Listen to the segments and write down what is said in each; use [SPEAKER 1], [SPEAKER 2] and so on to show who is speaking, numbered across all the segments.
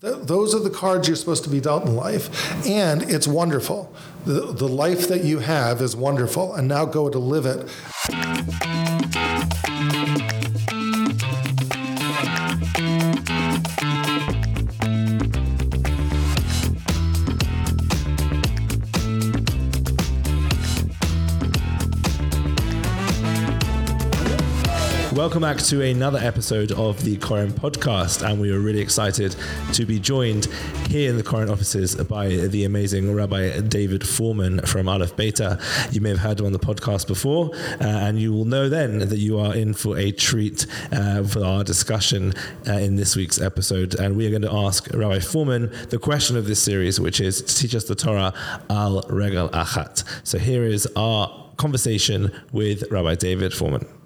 [SPEAKER 1] Th- those are the cards you're supposed to be dealt in life. And it's wonderful. The, the life that you have is wonderful. And now go to live it.
[SPEAKER 2] Welcome back to another episode of the Koren podcast, and we are really excited to be joined here in the Koren offices by the amazing Rabbi David Fohrman from Aleph Beta. You may have heard him on the podcast before, uh, and you will know then that you are in for a treat uh, for our discussion uh, in this week's episode. And we are going to ask Rabbi Fohrman the question of this series, which is to teach us the Torah al regel Achat. So here is our conversation with Rabbi David Fohrman.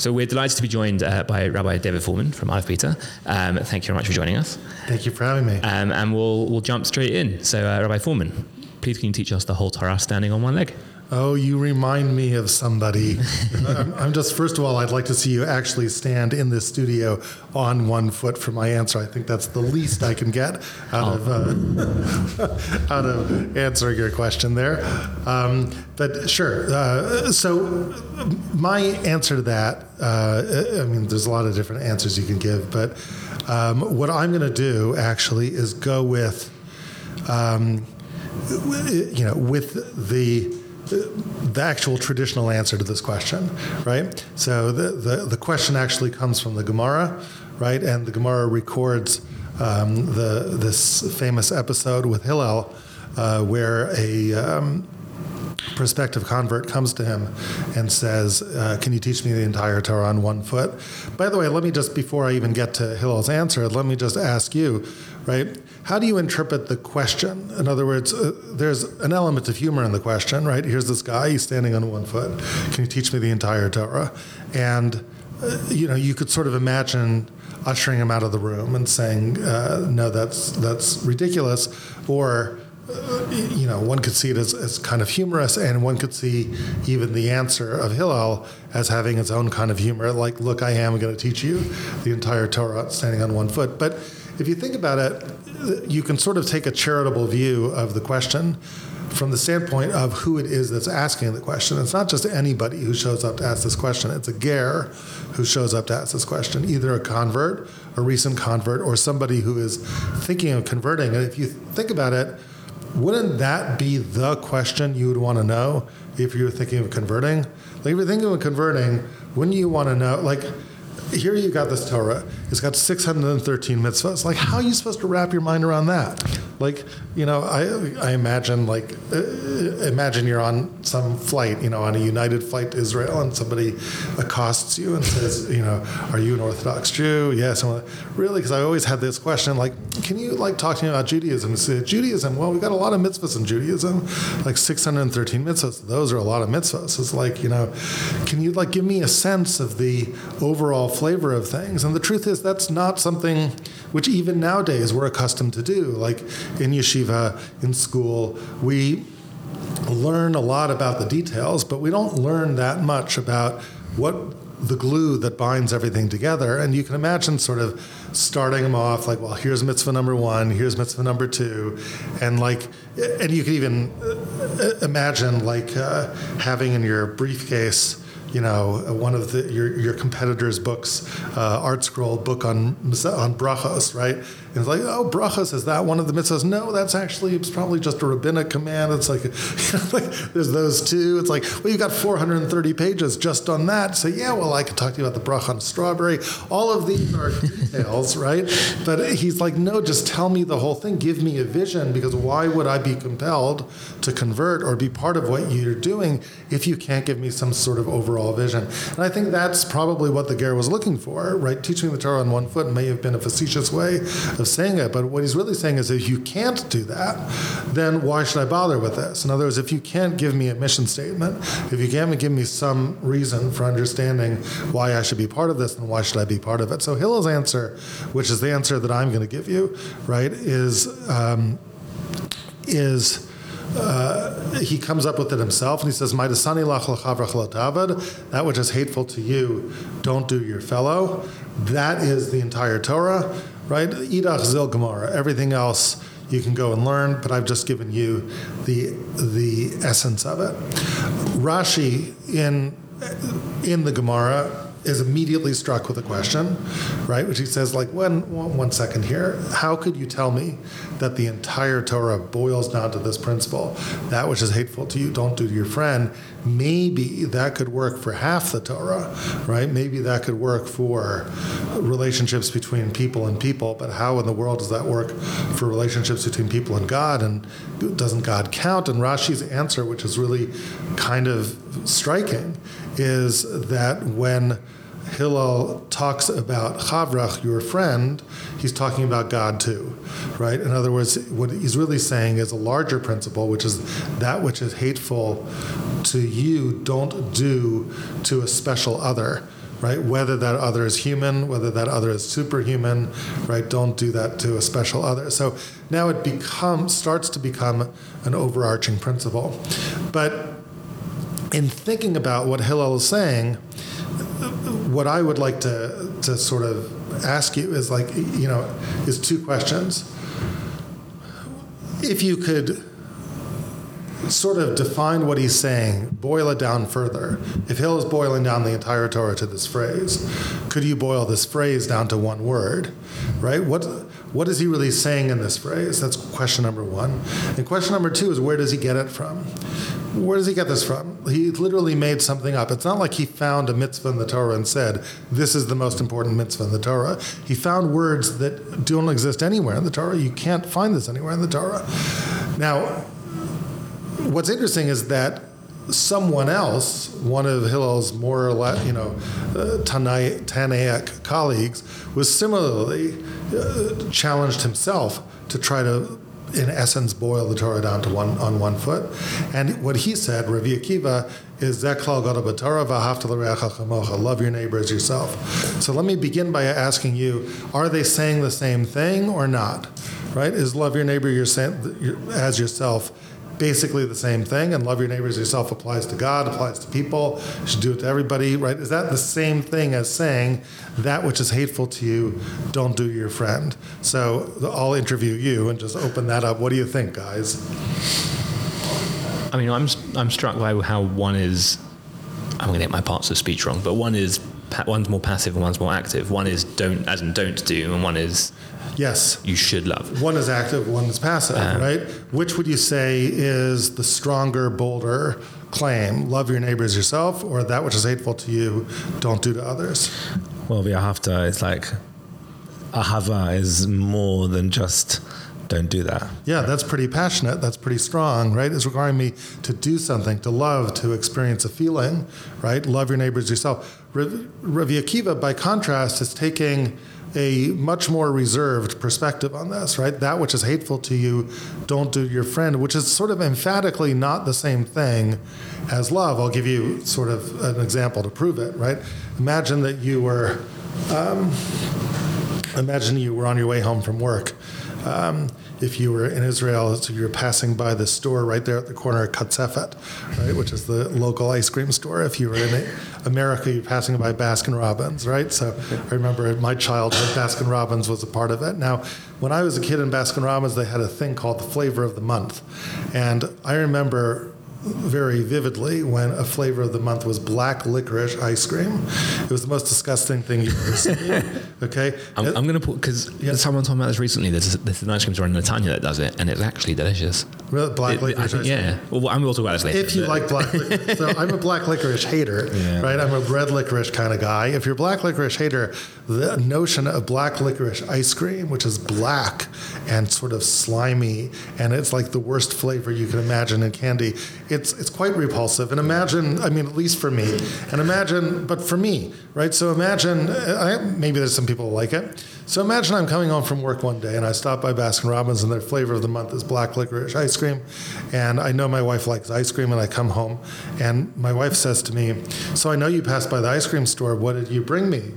[SPEAKER 3] So we're delighted to be joined uh, by Rabbi David Fohrman from Aleph Beta. Um, thank you very much for joining us.
[SPEAKER 1] Thank you for having me.
[SPEAKER 3] Um, and we'll, we'll jump straight in. So, uh, Rabbi Fohrman, please can you teach us the whole Torah standing on one leg?
[SPEAKER 1] Oh, you remind me of somebody. I'm, just, first of all, I'd like to see you actually stand in this studio on one foot for my answer. I think that's the least I can get out of uh, out of answering your question there. Um, but sure. Uh, so my answer to that, uh, I mean, there's a lot of different answers you can give, but um, what I'm going to do actually is go with, um, you know, with the the actual traditional answer to this question, right? So the, the, the question actually comes from the Gemara, right? And the Gemara records um, the this famous episode with Hillel, uh, where a um, prospective convert comes to him and says, uh, Can you teach me the entire Torah on one foot? By the way, let me just, before I even get to Hillel's answer, let me just ask you, right? How do you interpret the question? In other words, uh, there's an element of humor in the question, right? Here's this guy, he's standing on one foot. Can you teach me the entire Torah? And, uh, you know, you could sort of imagine ushering him out of the room and saying, uh, no, that's, that's ridiculous. Or, you know, one could see it as, as kind of humorous, and one could see even the answer of Hillel as having its own kind of humor. Like, look, I am going to teach you the entire Torah standing on one foot. But if you think about it, you can sort of take a charitable view of the question from the standpoint of who it is that's asking the question. It's not just anybody who shows up to ask this question. It's a ger who shows up to ask this question, either a convert, a recent convert, or somebody who is thinking of converting. And if you think about it, wouldn't that be the question you would want to know if you were thinking of converting? Like if you're thinking of converting, wouldn't you want to know like here you got this Torah. It's got 613 mitzvahs. Like, how are you supposed to wrap your mind around that? Like, you know, I, I imagine, like, uh, imagine you're on some flight, you know, on a United flight to Israel, and somebody accosts you and says, you know, are you an Orthodox Jew? Yes. Like, really? Because I always had this question, like, can you, like, talk to me about Judaism? Say, Judaism, well, we got a lot of mitzvahs in Judaism, like 613 mitzvahs. Those are a lot of mitzvahs. It's like, you know, can you, like, give me a sense of the overall flavor of things? And the truth is, that's not something which even nowadays we're accustomed to do. Like in yeshiva, in school, we learn a lot about the details, but we don't learn that much about what the glue that binds everything together. And you can imagine sort of starting them off like, well, here's mitzvah number one, here's mitzvah number two, and like, and you can even uh, imagine like uh, having in your briefcase you know, one of the, your, your competitor's books, uh, ArtScroll book on on brachos, right? And it's like, oh, brachas, is that one of the mitzvahs? No, that's actually it's probably just a rabbinic command. It's like, there's those two. It's like, well, you've got 430 pages just on that. So yeah, well, I could talk to you about the bracha on strawberry. All of these are details, right? But he's like, no, just tell me the whole thing. Give me a vision, because why would I be compelled to convert or be part of what you're doing if you can't give me some sort of overall overall vision. And I think that's probably what the Ger was looking for, right? Teaching the Torah on one foot may have been a facetious way of saying it, but what he's really saying is if you can't do that, then why should I bother with this? In other words, if you can't give me a mission statement, if you can't give me some reason for understanding why I should be part of this, then why should I be part of it? So Hillel's answer, which is the answer that I'm going to give you, right, is um, is uh, he comes up with it himself and he says, "Ma'idasani lach l'chavrach l'tavad," that which is hateful to you, don't do your fellow. That is the entire Torah, right? Idach zil gemara. Everything else you can go and learn, but I've just given you the the essence of it. Rashi in in the Gemara is immediately struck with a question, right? Which he says, like, one, one second here. How could you tell me that the entire Torah boils down to this principle? That which is hateful to you, don't do to your friend. Maybe that could work for half the Torah, right? Maybe that could work for relationships between people and people, but how in the world does that work for relationships between people and God? And doesn't God count? And Rashi's answer, which is really kind of striking, is that when Hillel talks about Chavrach, your friend, he's talking about God too, right? In other words, what he's really saying is a larger principle, which is that which is hateful to you, don't do to a special other, right? Whether that other is human, whether that other is superhuman, right? Don't do that to a special other. So now it becomes starts to become an overarching principle, but in thinking about what Hillel is saying, what I would like to, to sort of ask you is like, you know, is two questions. If you could sort of define what he's saying, boil it down further. If Hill is boiling down the entire Torah to this phrase, could you boil this phrase down to one word? Right? What what is he really saying in this phrase? That's question number one. And question number two is where does he get it from? Where does he get this from? He literally made something up. It's not like he found a mitzvah in the Torah and said, This is the most important mitzvah in the Torah. He found words that don't exist anywhere in the Torah. You can't find this anywhere in the Torah. Now, what's interesting is that someone else, one of Hillel's more or less, you know, uh, Tanaic colleagues, was similarly uh, challenged himself to try to, in essence, boil the Torah down to one on one foot. And what he said, Ravi Akiva, is love your neighbor as yourself. So let me begin by asking you, are they saying the same thing or not? Right? Is love your neighbor as yourself basically the same thing, and love your neighbors yourself applies to God, applies to people. You should do it to everybody, right? Is that the same thing as saying that which is hateful to you, don't do to your friend? So I'll interview you and just open that up. What do you think, guys?
[SPEAKER 3] I mean, I'm I'm struck by how one is. I'm going to get my parts of speech wrong, but one is one's more passive and one's more active. One is don't as in don't do, and one is
[SPEAKER 1] Yes.
[SPEAKER 3] You should love.
[SPEAKER 1] One is active, one is passive, um, right? Which would you say is the stronger, bolder claim? Love your neighbors yourself, or that which is hateful to you, don't do to others?
[SPEAKER 2] Well, the ahavta is like ahava is more than just don't do that.
[SPEAKER 1] Yeah, that's pretty passionate. That's pretty strong, right? It's requiring me to do something, to love, to experience a feeling, right? Love your neighbors yourself. Ravi Akiva, by contrast, is taking a much more reserved perspective on this, right? That which is hateful to you, don't do your friend, which is sort of emphatically not the same thing as love. I'll give you sort of an example to prove it, right? Imagine that you were, um, imagine you were on your way home from work. Um, if you were in Israel, so you're passing by the store right there at the corner of Katzefet, right, which is the local ice cream store. If you were in America, you're passing by Baskin Robbins, right? So I remember in my childhood, Baskin Robbins was a part of it. Now, when I was a kid in Baskin Robbins, they had a thing called the flavor of the month. And I remember very vividly when a flavor of the month was black licorice ice cream. It was the most disgusting thing you've ever seen. okay,
[SPEAKER 3] I'm, uh, I'm going to put because yeah. someone told me about this recently. There's, there's an ice cream store in Netanya that does it, and it's actually delicious.
[SPEAKER 1] Really, black it, licorice.
[SPEAKER 3] Think, yeah. Well, I'm going to talk about this later.
[SPEAKER 1] If you like black, licorice. so I'm a black licorice hater, yeah. right? I'm a red licorice kind of guy. If you're a black licorice hater, the notion of black licorice ice cream, which is black and sort of slimy, and it's like the worst flavor you can imagine in candy it's it's quite repulsive. And imagine, I mean, at least for me, and imagine, but for me, right? So imagine, I, maybe there's some people who like it. So imagine I'm coming home from work one day and I stop by Baskin Robbins and their flavor of the month is black licorice ice cream, and I know my wife likes ice cream, and I come home, and my wife says to me, "So I know you passed by the ice cream store. What did you bring me?"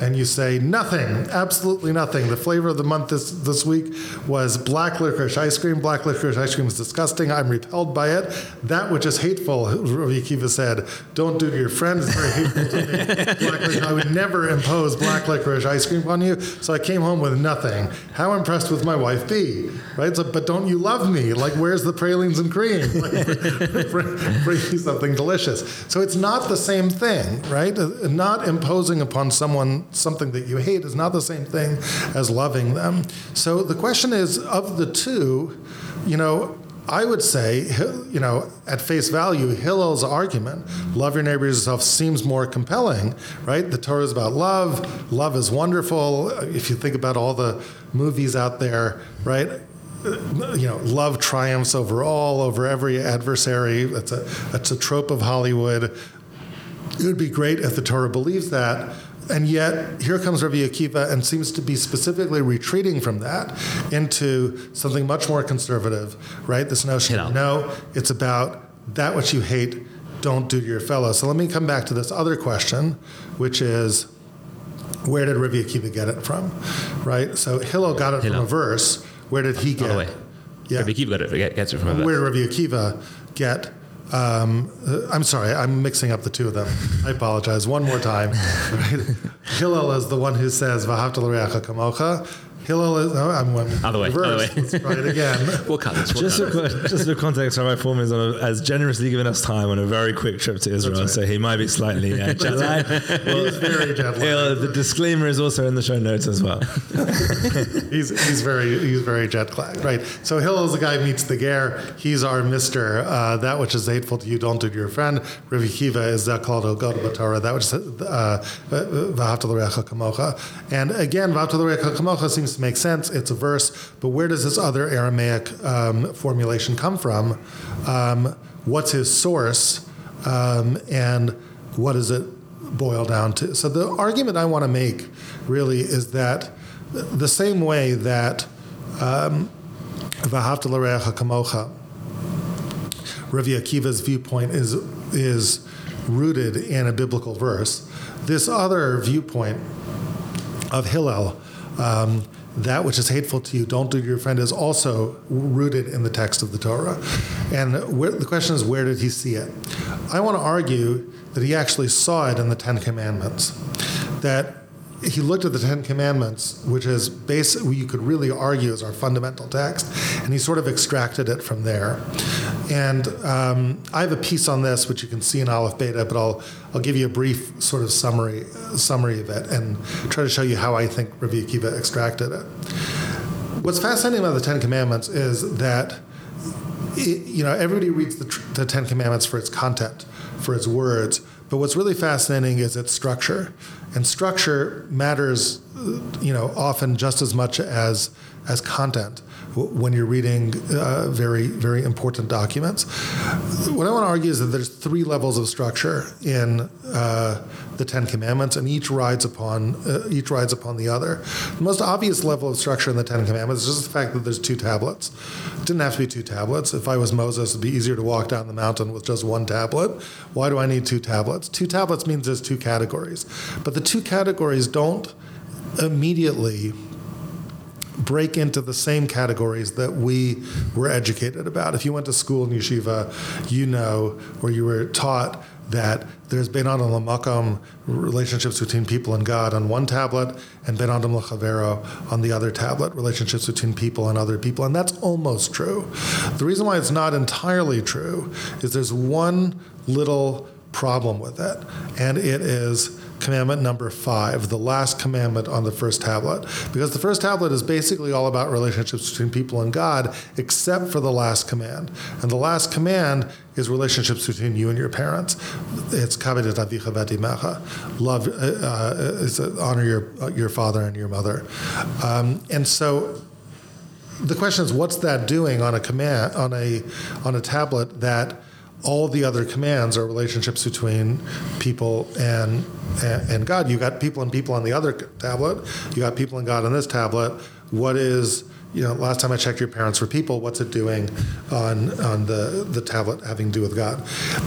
[SPEAKER 1] And you say nothing, absolutely nothing. The flavor of the month this this week was black licorice ice cream. Black licorice ice cream is disgusting. I'm repelled by it. That which is hateful, Rabbi Akiva said, don't do to your friends. It's very hateful to me. I would never impose black licorice ice cream on you. So I came home with nothing. How impressed would my wife be? Right? So, but don't you love me? Like, where's the pralines and cream? Like, bring, me something delicious. So it's not the same thing, right? Not imposing upon someone something that you hate is not the same thing as loving them. So the question is of the two, you know, I would say, you know, at face value, Hillel's argument, love your neighbor as yourself, seems more compelling, right? The Torah is about love. Love is wonderful. If you think about all the movies out there, right? You know, love triumphs over all, over every adversary. That's a that's a trope of Hollywood. It would be great if the Torah believes that. And yet, here comes Rabbi Akiva and seems to be specifically retreating from that into something much more conservative, right? This notion
[SPEAKER 3] Yeah.
[SPEAKER 1] of no, it's about that which you hate, don't do to your fellow. So let me come back to this other question, which is where did Rabbi Akiva get it from, right? So Hillel got it from a verse. Where did he oh, get
[SPEAKER 3] By the way,
[SPEAKER 1] Yeah.
[SPEAKER 3] Rabbi Akiva got it, gets it from a verse.
[SPEAKER 1] where did Rabbi Akiva get? Um, uh, I'm sorry, I'm mixing up the two of them. I apologize. One more time. Hillel is the one who says "V'ahavta l'reacha kamocha." Hillel is. No, I'm one.
[SPEAKER 3] Other way, other way.
[SPEAKER 1] Let's try it again.
[SPEAKER 3] We'll cut this. We'll
[SPEAKER 2] Just
[SPEAKER 3] cut
[SPEAKER 2] for,
[SPEAKER 3] this.
[SPEAKER 2] just for context, Rabbi Fohrman is on has generously given us time on a very quick trip to Israel,
[SPEAKER 1] right.
[SPEAKER 2] so he might be slightly uh, jet lagged.
[SPEAKER 1] He's very jet lagged.
[SPEAKER 2] The disclaimer is also in the show notes as well.
[SPEAKER 1] He's, he's very he's very jet lagged, right? So Hillel is the guy who meets the ger. He's our Mister. Uh, that which is hateful to you, don't do to your friend. Rabbi Kiva is Zaklado God Torah. That which is uh, V'ahavta kamocha. And again, V'ahavta l'reacha kamocha seems to make sense. It's a verse, but where does this other Aramaic um, formulation come from? Um, what's his source? Um, and what does it boil down to? So the argument I want to make really is that the same way that um, V'ahavta l'reacha kamocha, Ravi Akiva's viewpoint is is rooted in a biblical verse. This other viewpoint of Hillel, um, that which is hateful to you, don't do to your friend, is also rooted in the text of the Torah. And where, the question is, where did he see it? I want to argue that he actually saw it in the Ten Commandments. That he looked at the Ten Commandments, which is base, you could really argue is our fundamental text, and he sort of extracted it from there. And um, I have a piece on this, which you can see in Aleph Beta, but I'll I'll give you a brief sort of summary summary of it and try to show you how I think Rabbi Akiva extracted it. What's fascinating about the Ten Commandments is that it, you know everybody reads the, the Ten Commandments for its content, for its words, but what's really fascinating is its structure, and structure matters, you know, often just as much as as content when you're reading uh, very very important documents. What I want to argue is that there's three levels of structure in uh, the Ten Commandments, and each rides upon uh, each rides upon the other. The most obvious level of structure in the Ten Commandments is just the fact that there's two tablets. It didn't have to be two tablets. If I was Moses, it'd be easier to walk down the mountain with just one tablet. Why do I need two tablets? Two tablets means there's two categories, but the two categories don't immediately break into the same categories that we were educated about. If you went to school in yeshiva, you know, or you were taught that there's Ben Adam Lamakom, relationships between people and God on one tablet, and Ben Adam Lachavero on the other tablet, relationships between people and other people. And that's almost true. The reason why it's not entirely true is there's one little problem with it, and it is commandment number five, the last commandment on the first tablet. Because the first tablet is basically all about relationships between people and God, except for the last command. And the last command is relationships between you and your parents. It's kavedet avicha v'atimecha. Love, uh, uh, is uh, honor your uh, your father and your mother. Um, and so the question is, what's that doing on a command on a on a tablet that all the other commands are relationships between people and, and God. You got people and people on the other tablet. You got people and God on this tablet. What is you know, last time I checked your parents were people, what's it doing on, on the, the tablet having to do with God?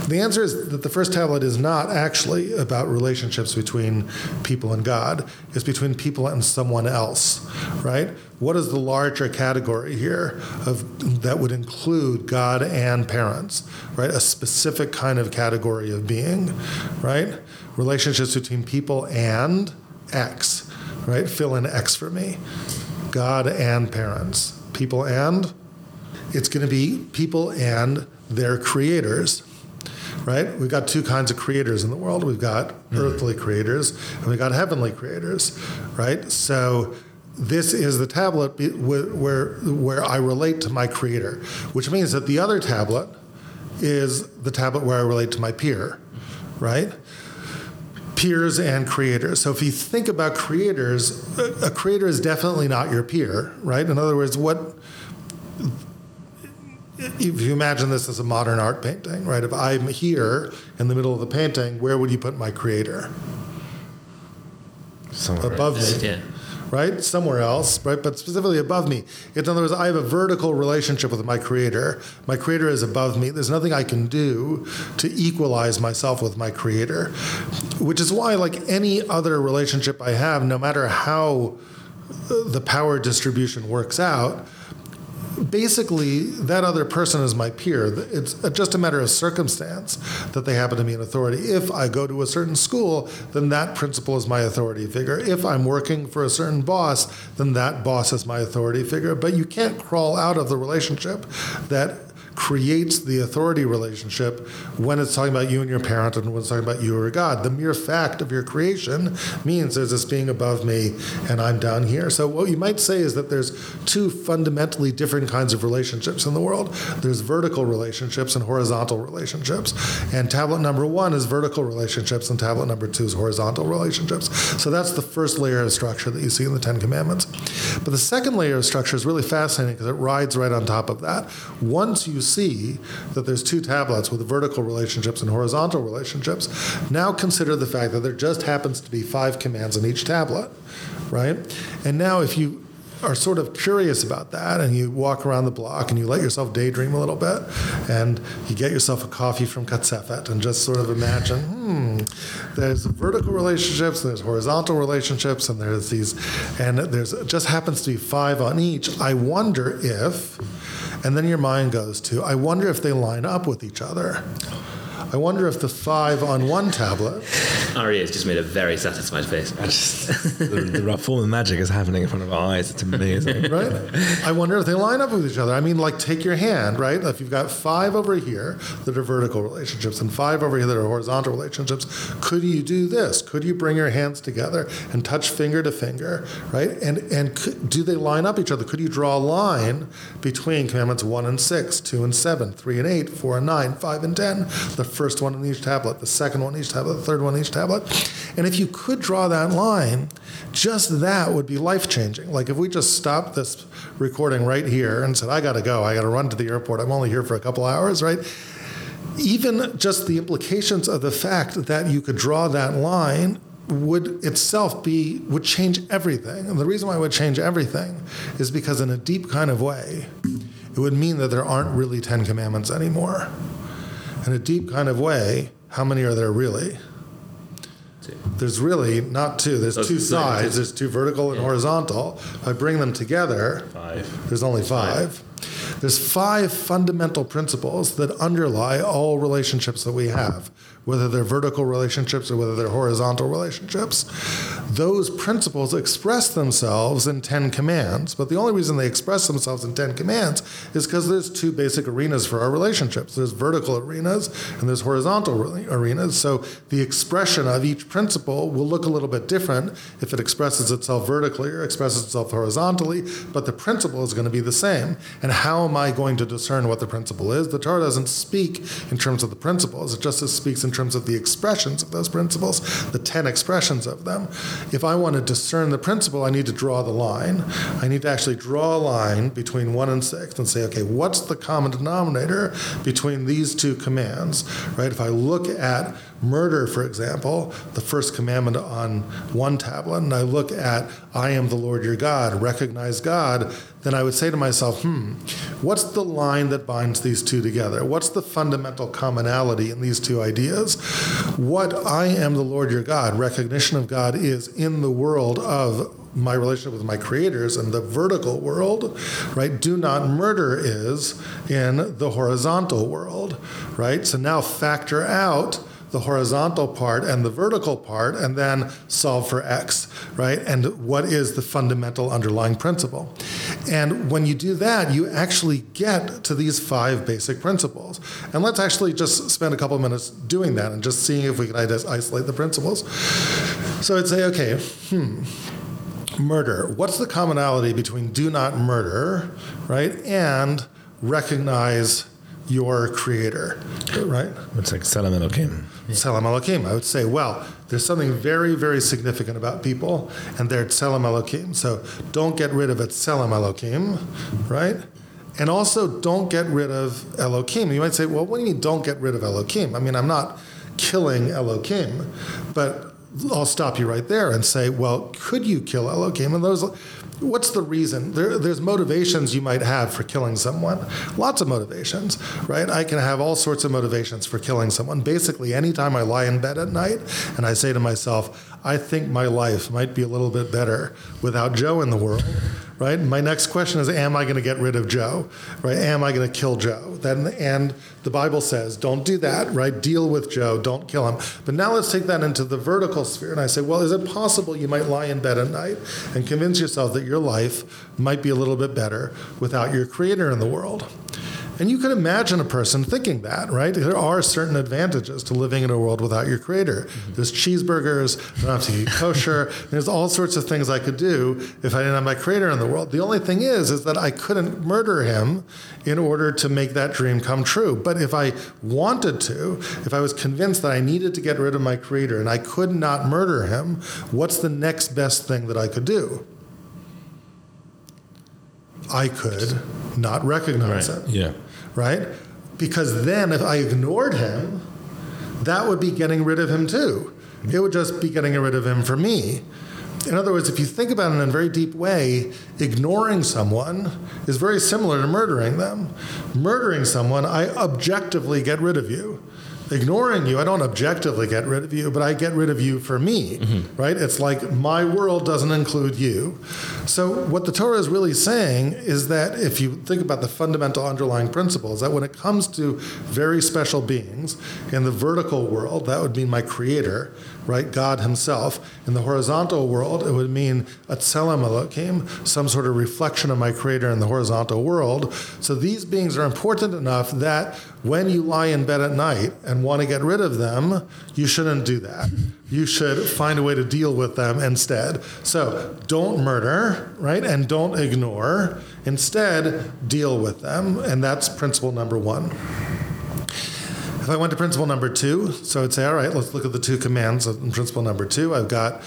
[SPEAKER 1] The answer is that the first tablet is not actually about relationships between people and God, it's between people and someone else, right? What is the larger category here of that would include God and parents, right? A specific kind of category of being, right? Relationships between people and X, right? Fill in X for me. God and parents. People and? It's going to be people and their creators, right? We've got two kinds of creators in the world. We've got mm-hmm. earthly creators and we've got heavenly creators, right? So this is the tablet where, where I relate to my creator, which means that the other tablet is the tablet where I relate to my peer, right? Peers and creators. So if you think about creators, a creator is definitely not your peer, right? In other words, what if you imagine this as a modern art painting, right? If I'm here in the middle of the painting, where would you put my creator?
[SPEAKER 2] Somewhere
[SPEAKER 1] above me.
[SPEAKER 3] Yeah
[SPEAKER 1] right? Somewhere else, right? But specifically above me. In other words, I have a vertical relationship with my creator. My creator is above me. There's nothing I can do to equalize myself with my creator, which is why, like any other relationship I have, no matter how the power distribution works out, basically that other person is my peer. It's just a matter of circumstance that they happen to be an authority. If I go to a certain school, then that principal is my authority figure. If I'm working for a certain boss, then that boss is my authority figure. But you can't crawl out of the relationship that creates the authority relationship when it's talking about you and your parent and when it's talking about you or God. The mere fact of your creation means there's this being above me and I'm down here. So what you might say is that there's two fundamentally different kinds of relationships in the world. There's vertical relationships and horizontal relationships. And tablet number one is vertical relationships and tablet number two is horizontal relationships. So that's the first layer of structure that you see in the Ten Commandments. But the second layer of structure is really fascinating because it rides right on top of that. Once you see that there's two tablets with vertical relationships and horizontal relationships, now consider the fact that there just happens to be five commands in each tablet, right? And now if you are sort of curious about that and you walk around the block and you let yourself daydream a little bit and you get yourself a coffee from Katsefet and just sort of imagine, hmm, there's vertical relationships, there's horizontal relationships, and there's these, and there's just happens to be five on each. I wonder if and then your mind goes to, I wonder if they line up with each other. I wonder if the five on one tablet.
[SPEAKER 3] Ari has just made a very satisfied face.
[SPEAKER 2] Just, the, the form of magic is happening in front of our eyes. It's amazing.
[SPEAKER 1] right? I wonder if they line up with each other. I mean, like, take your hand, right? If you've got five over here that are vertical relationships and five over here that are horizontal relationships, could you do this? Could you bring your hands together and touch finger to finger, right? And, and could, do they line up each other? Could you draw a line between commandments one and six, two and seven, three and eight, four and nine, five and ten? The first one in each tablet, the second one in each tablet, the third one in each tablet. And if you could draw that line, just that would be life changing. Like if we just stopped this recording right here and said, I got to go, I got to run to the airport, I'm only here for a couple hours, right? Even just the implications of the fact that you could draw that line would itself be would change everything. And the reason why it would change everything is because in a deep kind of way, it would mean that there aren't really 10 commandments anymore in a deep kind of way, how many are there really? Two. There's really not two. There's two sides. There's two vertical and yeah. horizontal. If I bring them together,
[SPEAKER 3] five.
[SPEAKER 1] There's only five. five. There's five fundamental principles that underlie all relationships that we have whether they're vertical relationships or whether they're horizontal relationships. Those principles express themselves in 10 commands, but the only reason they express themselves in 10 commands is because there's two basic arenas for our relationships there's vertical arenas and there's horizontal arenas. So the expression of each principle will look a little bit different if it expresses itself vertically or expresses itself horizontally, but the principle is going to be the same. And how am I going to discern what the principle is? The Torah doesn't speak in terms of the principles, it just speaks in in terms of the expressions of those principles, the 10 expressions of them. If I want to discern the principle, I need to draw the line. I need to actually draw a line between 1 and 6 and say, okay, what's the common denominator between these two commands, right? If I look at murder, for example, the first commandment on one tablet, and I look at I am the Lord your God, recognize God, then I would say to myself, hmm, what's the line that binds these two together? What's the fundamental commonality in these two ideas? What I am the Lord your God, recognition of God is in the world of my relationship with my creators and the vertical world, right? Do not murder is in the horizontal world, right? So now factor out the horizontal part and the vertical part and then solve for x, right? And what is the fundamental underlying principle? And when you do that, you actually get to these five basic principles. And let's actually just spend a couple minutes doing that and just seeing if we can isolate the principles. So I'd say, okay, hmm, murder. What's the commonality between do not murder, right, and recognize your creator, right?
[SPEAKER 2] It's like tselem Elohim.
[SPEAKER 1] Salam Elohim. I would say, well, there's something very, very significant about people, and they're Elohim. So don't get rid of it, tselem Elohim, right? And also don't get rid of Elohim. You might say, well, what do you mean don't get rid of Elohim? I mean, I'm not killing Elohim, but I'll stop you right there and say, well, could you kill Elohim? And those what's the reason? There, there's motivations you might have for killing someone. Lots of motivations, right? I can have all sorts of motivations for killing someone. Basically, anytime I lie in bed at night and I say to myself, I think my life might be a little bit better without Joe in the world right? My next question is, am I going to get rid of Joe, right? Am I going to kill Joe? Then, and the Bible says, don't do that, right? Deal with Joe, don't kill him. But now let's take that into the vertical sphere. And I say, well, is it possible you might lie in bed at night and convince yourself that your life might be a little bit better without your creator in the world? And you can imagine a person thinking that, right? There are certain advantages to living in a world without your creator. Mm-hmm. There's cheeseburgers, I don't have to eat kosher. There's all sorts of things I could do if I didn't have my creator in the world. The only thing is, is that I couldn't murder him in order to make that dream come true. But if I wanted to, if I was convinced that I needed to get rid of my creator and I could not murder him, what's the next best thing that I could do? I could not recognize
[SPEAKER 2] right.
[SPEAKER 1] it.
[SPEAKER 2] Yeah.
[SPEAKER 1] Right? Because then if I ignored him, that would be getting rid of him too. It would just be getting rid of him for me. In other words, if you think about it in a very deep way, ignoring someone is very similar to murdering them. Murdering someone, I objectively get rid of you ignoring you, I don't objectively get rid of you, but I get rid of you for me, mm-hmm. right? It's like my world doesn't include you. So, what the Torah is really saying is that if you think about the fundamental underlying principles, that when it comes to very special beings in the vertical world, that would mean my creator, right? God Himself. In the horizontal world, it would mean a tselem Elohim, some sort of reflection of my Creator in the horizontal world. So these beings are important enough that when you lie in bed at night and want to get rid of them, you shouldn't do that. You should find a way to deal with them instead. So don't murder, right? And don't ignore. Instead, deal with them. And that's principle number one. If I went to principle number two, so I'd say, all right, let's look at the two commands in principle number two. I've got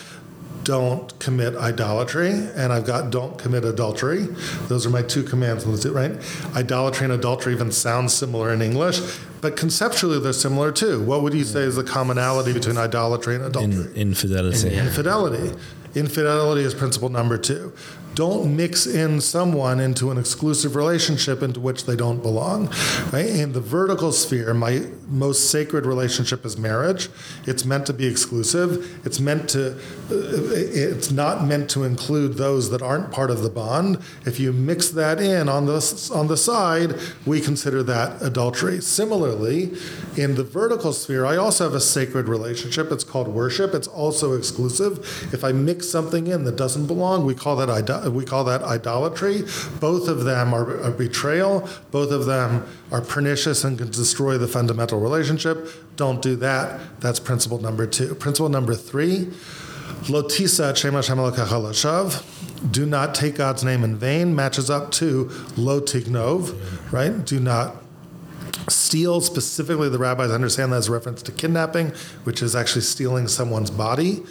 [SPEAKER 1] don't commit idolatry, and I've got don't commit adultery. Those are my two commands, right? Idolatry and adultery even sound similar in English, but conceptually they're similar too. What would you say is the commonality between idolatry and adultery?
[SPEAKER 2] In, infidelity.
[SPEAKER 1] Infidelity. Infidelity is principle number two don't mix in someone into an exclusive relationship into which they don't belong. Right? In the vertical sphere, my most sacred relationship is marriage. It's meant to be exclusive. It's meant to. It's not meant to include those that aren't part of the bond. If you mix that in on the on the side, we consider that adultery. Similarly, in the vertical sphere, I also have a sacred relationship. It's called worship. It's also exclusive. If I mix something in that doesn't belong, we call that idolatry we call that idolatry. Both of them are a betrayal. Both of them are pernicious and can destroy the fundamental relationship. Don't do that. That's principle number two. Principle number three. Lotisa Do not take God's name in vain matches up to lotignov, right? Do not steal. Specifically, the rabbis understand that as reference to kidnapping, which is actually stealing someone's body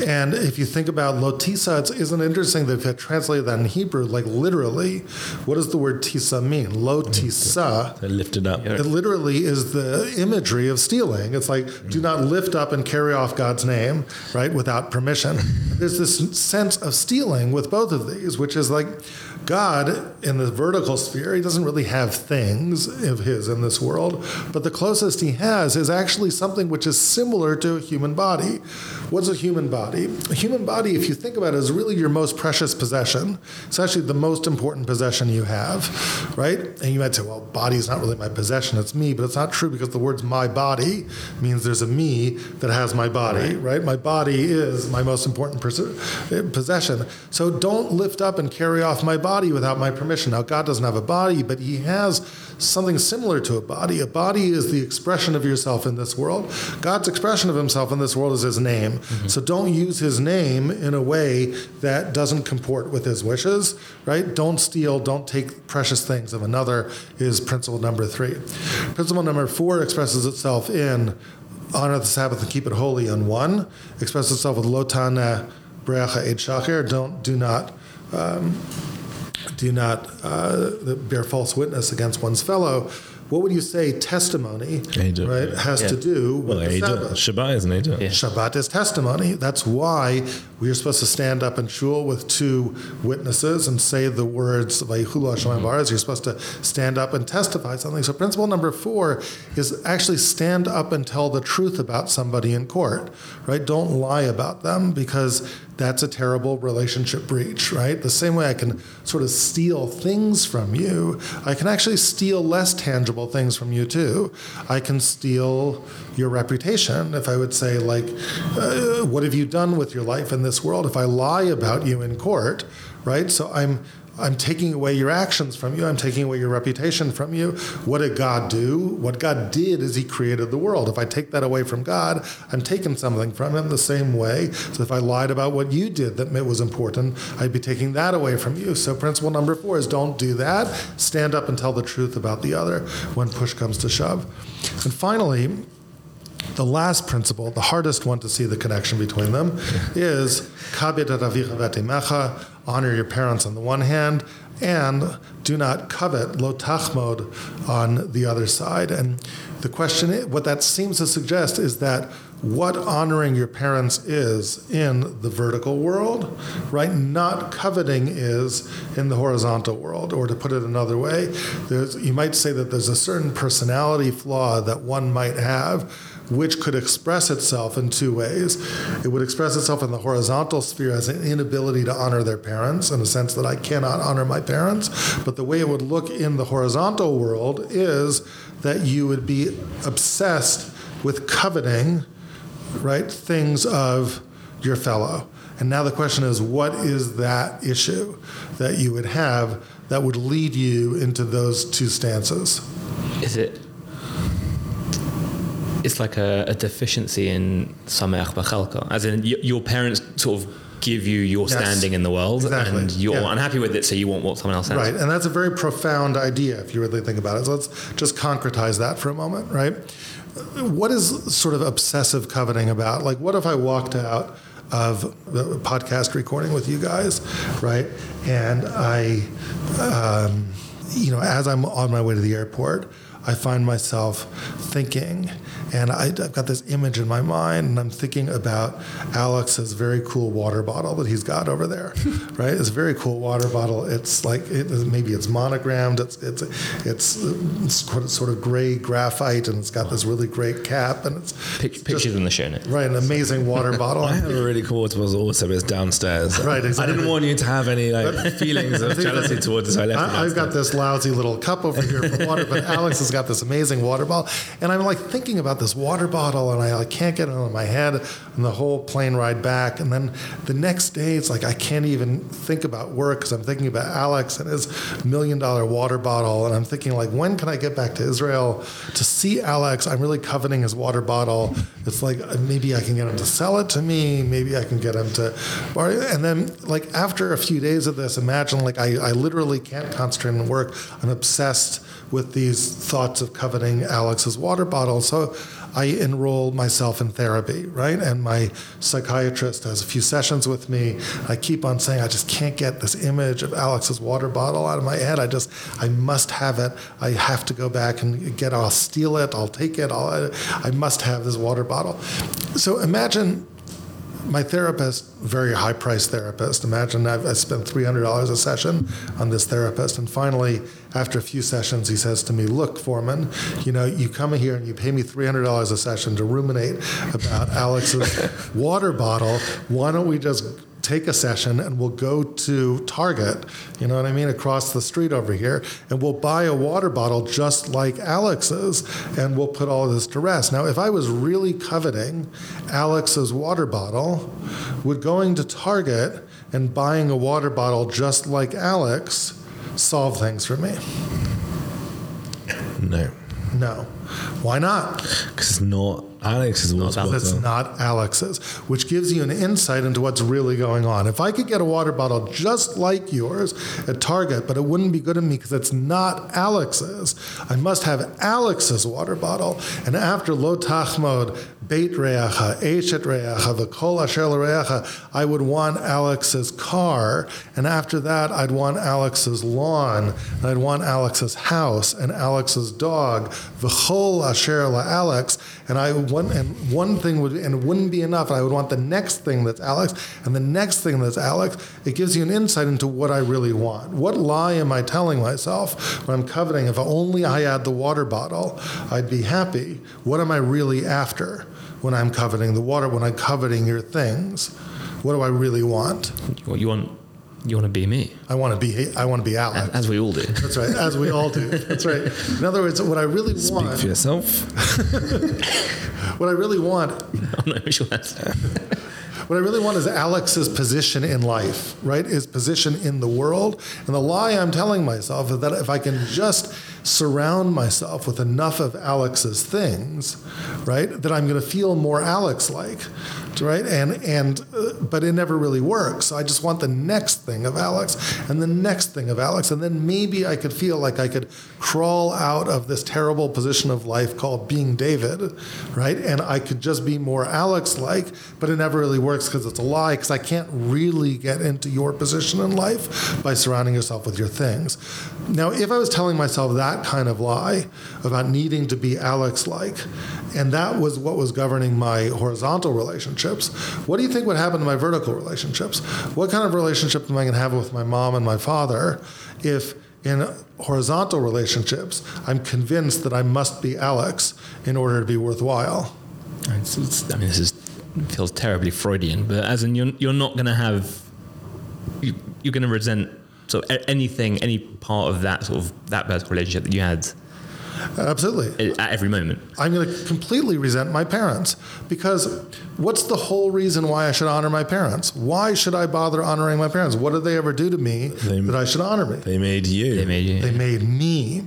[SPEAKER 1] And if you think about lotisa, it's, isn't it interesting that if you translate that in Hebrew, like literally, what does the word tisa mean? Lotisa.
[SPEAKER 2] They're lifted up.
[SPEAKER 1] It literally is the imagery of stealing. It's like, do not lift up and carry off God's name, right, without permission. There's this sense of stealing with both of these, which is like, God in the vertical sphere, he doesn't really have things of his in this world, but the closest he has is actually something which is similar to a human body. What's a human body? A human body, if you think about it, is really your most precious possession. It's actually the most important possession you have, right? And you might say, well, body is not really my possession, it's me, but it's not true because the words my body means there's a me that has my body, right? right? My body is my most important eh, possession. So don't lift up and carry off my body without my permission. Now, God doesn't have a body, but He has something similar to a body. A body is the expression of yourself in this world. God's expression of Himself in this world is His name. Mm-hmm. So don't use His name in a way that doesn't comport with His wishes, right? Don't steal, don't take precious things of another, is principle number three. Principle number four expresses itself in honor the Sabbath and keep it holy on one, expresses itself with lotana brecha et don't, do not. Um, do not uh, bear false witness against one's fellow. What would you say testimony right, has yeah. to do with well, the Sabbath?
[SPEAKER 2] Shabbat is an yeah.
[SPEAKER 1] Shabbat is testimony. That's why we are supposed to stand up in shul with two witnesses and say the words Vayihulu Hashem mm-hmm. You're supposed to stand up and testify something. So principle number four is actually stand up and tell the truth about somebody in court. Right? Don't lie about them because that's a terrible relationship breach, right? The same way I can sort of steal things from you, I can actually steal less tangible things from you too. I can steal your reputation if I would say, like, uh, what have you done with your life in this world? If I lie about you in court, right? So I'm I'm taking away your actions from you. I'm taking away your reputation from you. What did God do? What God did is He created the world. If I take that away from God, I'm taking something from Him the same way. So if I lied about what you did that was important, I'd be taking that away from you. So principle number four is don't do that. Stand up and tell the truth about the other when push comes to shove. And finally, the last principle, the hardest one to see the connection between them, is honor your parents on the one hand, and do not covet lo tachmod on the other side. And the question, what that seems to suggest is that what honoring your parents is in the vertical world, right? Not coveting is in the horizontal world. Or to put it another way, you might say that there's a certain personality flaw that one might have which could express itself in two ways. It would express itself in the horizontal sphere as an inability to honor their parents, in the sense that I cannot honor my parents. But the way it would look in the horizontal world is that you would be obsessed with coveting, right, things of your fellow. And now the question is, what is that issue that you would have that would lead you into those two stances?
[SPEAKER 3] Is it it's like a, a deficiency in sameach b'chalka, as in y- your parents sort of give you your yes, standing in the world exactly. and you're yeah. unhappy with it so you want what someone else has.
[SPEAKER 1] Right and that's a very profound idea if you really think about it. So let's just concretize that for a moment right? What is sort of obsessive coveting about? Like what if i walked out of the podcast recording with you guys right? And i um, you know as i'm on my way to the airport I find myself thinking, and I, have got this image in my mind, and I'm thinking about Alex's very cool water bottle that he's got over there, right? It's a very cool water bottle. It's like it, maybe it's monogrammed. It's it's it's, it's sort of gray graphite, and it's got this really great cap, and it's
[SPEAKER 3] pictures just, in the show notes.
[SPEAKER 1] Right, an amazing water bottle.
[SPEAKER 2] I have a really cool water bottle also, but it's downstairs.
[SPEAKER 1] Right, exactly.
[SPEAKER 2] I didn't want you to have any like feelings of jealousy towards this. I left.
[SPEAKER 1] I, have got this lousy little cup over here for water, but Alex has got this amazing water bottle. And I'm like thinking about this water bottle and I like, can't get it out of my head and the whole plane ride back. And then the next day, it's like I can't even think about work because I'm thinking about Alex and his million dollar water bottle. And I'm thinking, like, when can I get back to Israel to see Alex? I'm really coveting his water bottle. It's like uh, maybe I can get him to sell it to me. Maybe I can get him to. And then, like, after a few days of this, imagine like I, I literally can't concentrate on work. I'm obsessed with these thoughts of coveting Alex's water bottle. So I enroll myself in therapy, right? And my psychiatrist has a few sessions with me. I keep on saying, I just can't get this image of Alex's water bottle out of my head. I just, I must have it. I have to go back and get it. I'll steal it. I'll take it. I'll, I must have this water bottle. So imagine my therapist, very high priced therapist. Imagine I've, I spent $300 a session on this therapist. And finally, after a few sessions, he says to me, Look, Fohrman, you know, you come here and you pay me $300 a session to ruminate about Alex's water bottle. Why don't we just take a session and we'll go to Target, you know what I mean, across the street over here, and we'll buy a water bottle just like Alex's, and we'll put all this to rest. Now, if I was really coveting Alex's water bottle, would going to Target and buying a water bottle just like Alex solve things for me?
[SPEAKER 2] No.
[SPEAKER 1] No. Why not?
[SPEAKER 2] Because it's not Alex's water bottle.
[SPEAKER 1] It's not Alex's, which gives you an insight into what's really going on. If I could get a water bottle just like yours at Target, but it wouldn't be good to me because it's not Alex's, I must have Alex's water bottle. And after Lo Tachmod, Beit Reacha, Eshet Reacha, V'kol Asher Reacha, I would want Alex's car. And after that, I'd want Alex's lawn, and I'd want Alex's house, and Alex's dog, V'chol Asher Alex. And I one and one thing would and it wouldn't be enough. I would want the next thing that's Alex and the next thing that's Alex. It gives you an insight into what I really want. What lie am I telling myself when I'm coveting? If only I had the water bottle, I'd be happy. What am I really after when I'm coveting the water? When I'm coveting your things, what do I really want?
[SPEAKER 3] What you want? You want to be me?
[SPEAKER 1] I want to be. I want to be Alex.
[SPEAKER 3] As we all do.
[SPEAKER 1] That's right. As we all do. That's right. In other words, what I really
[SPEAKER 2] Speak
[SPEAKER 1] want.
[SPEAKER 2] for yourself.
[SPEAKER 1] What I really want
[SPEAKER 3] I'm not sure that's.
[SPEAKER 1] What I really want is Alex's position in life, right? His position in the world. And the lie I'm telling myself is that if I can just surround myself with enough of Alex's things, right, that I'm going to feel more Alex-like, right? And and uh, but it never really works. So I just want the next thing of Alex and the next thing of Alex, and then maybe I could feel like I could crawl out of this terrible position of life called being David, right? And I could just be more Alex-like, but it never really works because it's a lie. Because I can't really get into your position in life by surrounding yourself with your things. Now, if I was telling myself that kind of lie about needing to be Alex-like, and that was what was governing my horizontal relationships, what do you think would happen to my vertical relationships? What kind of relationship am I going to have with my mom and my father if in horizontal relationships I'm convinced that I must be Alex in order to be worthwhile?
[SPEAKER 3] It's, it's, I mean, this is feels terribly Freudian, but as in you're you're not going to have you, you're going to resent so a- anything, any part of that sort of that vertical relationship that you had
[SPEAKER 1] Absolutely.
[SPEAKER 3] at every moment.
[SPEAKER 1] I'm going to completely resent my parents because what's the whole reason why I should honor my parents? Why should I bother honoring my parents? What did they ever do to me
[SPEAKER 2] They-
[SPEAKER 1] that I should honor me?
[SPEAKER 2] They made you.
[SPEAKER 3] They made you.
[SPEAKER 1] They made me.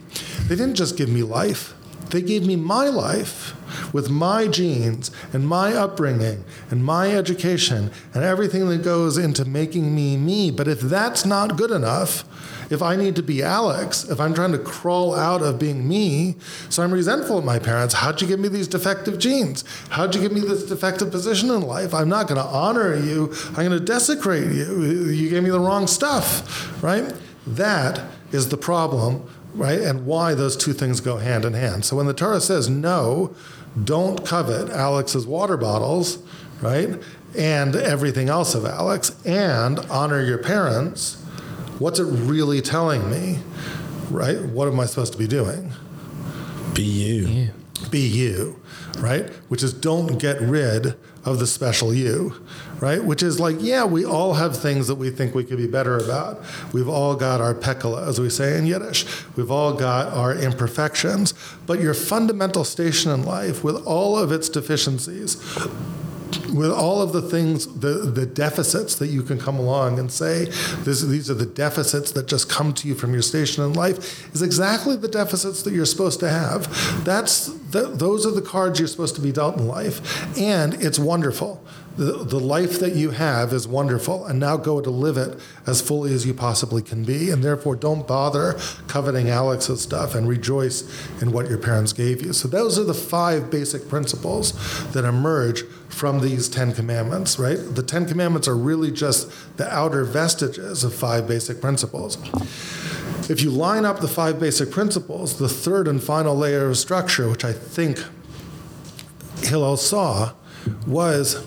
[SPEAKER 1] They didn't just give me life, they gave me my life with my genes and my upbringing and my education and everything that goes into making me me. But if that's not good enough, if I need to be Alex, if I'm trying to crawl out of being me, so I'm resentful of my parents. How'd you give me these defective genes? How'd you give me this defective position in life? I'm not going to honor you. I'm going to desecrate you. You gave me the wrong stuff, right? That is the problem right? And why those two things go hand in hand. So when the Torah says no, don't covet Alex's water bottles, right? And everything else of Alex, and honor your parents, what's it really telling me, right? What am I supposed to be doing?
[SPEAKER 2] Be you.
[SPEAKER 3] Yeah.
[SPEAKER 1] Be you, right? Which is don't get rid of the special you, right? Which is like, yeah, we all have things that we think we could be better about. We've all got our pekala, as we say in Yiddish. We've all got our imperfections. But your fundamental station in life, with all of its deficiencies, with all of the things, the, the deficits that you can come along and say, this, these are the deficits that just come to you from your station in life, is exactly the deficits that you're supposed to have. That's the, those are the cards you're supposed to be dealt in life, and it's wonderful the, the life that you have is wonderful, and now go to live it as fully as you possibly can be. And therefore, don't bother coveting Alex's stuff and rejoice in what your parents gave you. So, those are the five basic principles that emerge from these Ten Commandments, right? The Ten Commandments are really just the outer vestiges of five basic principles. If you line up the five basic principles, the third and final layer of structure, which I think Hillel saw, was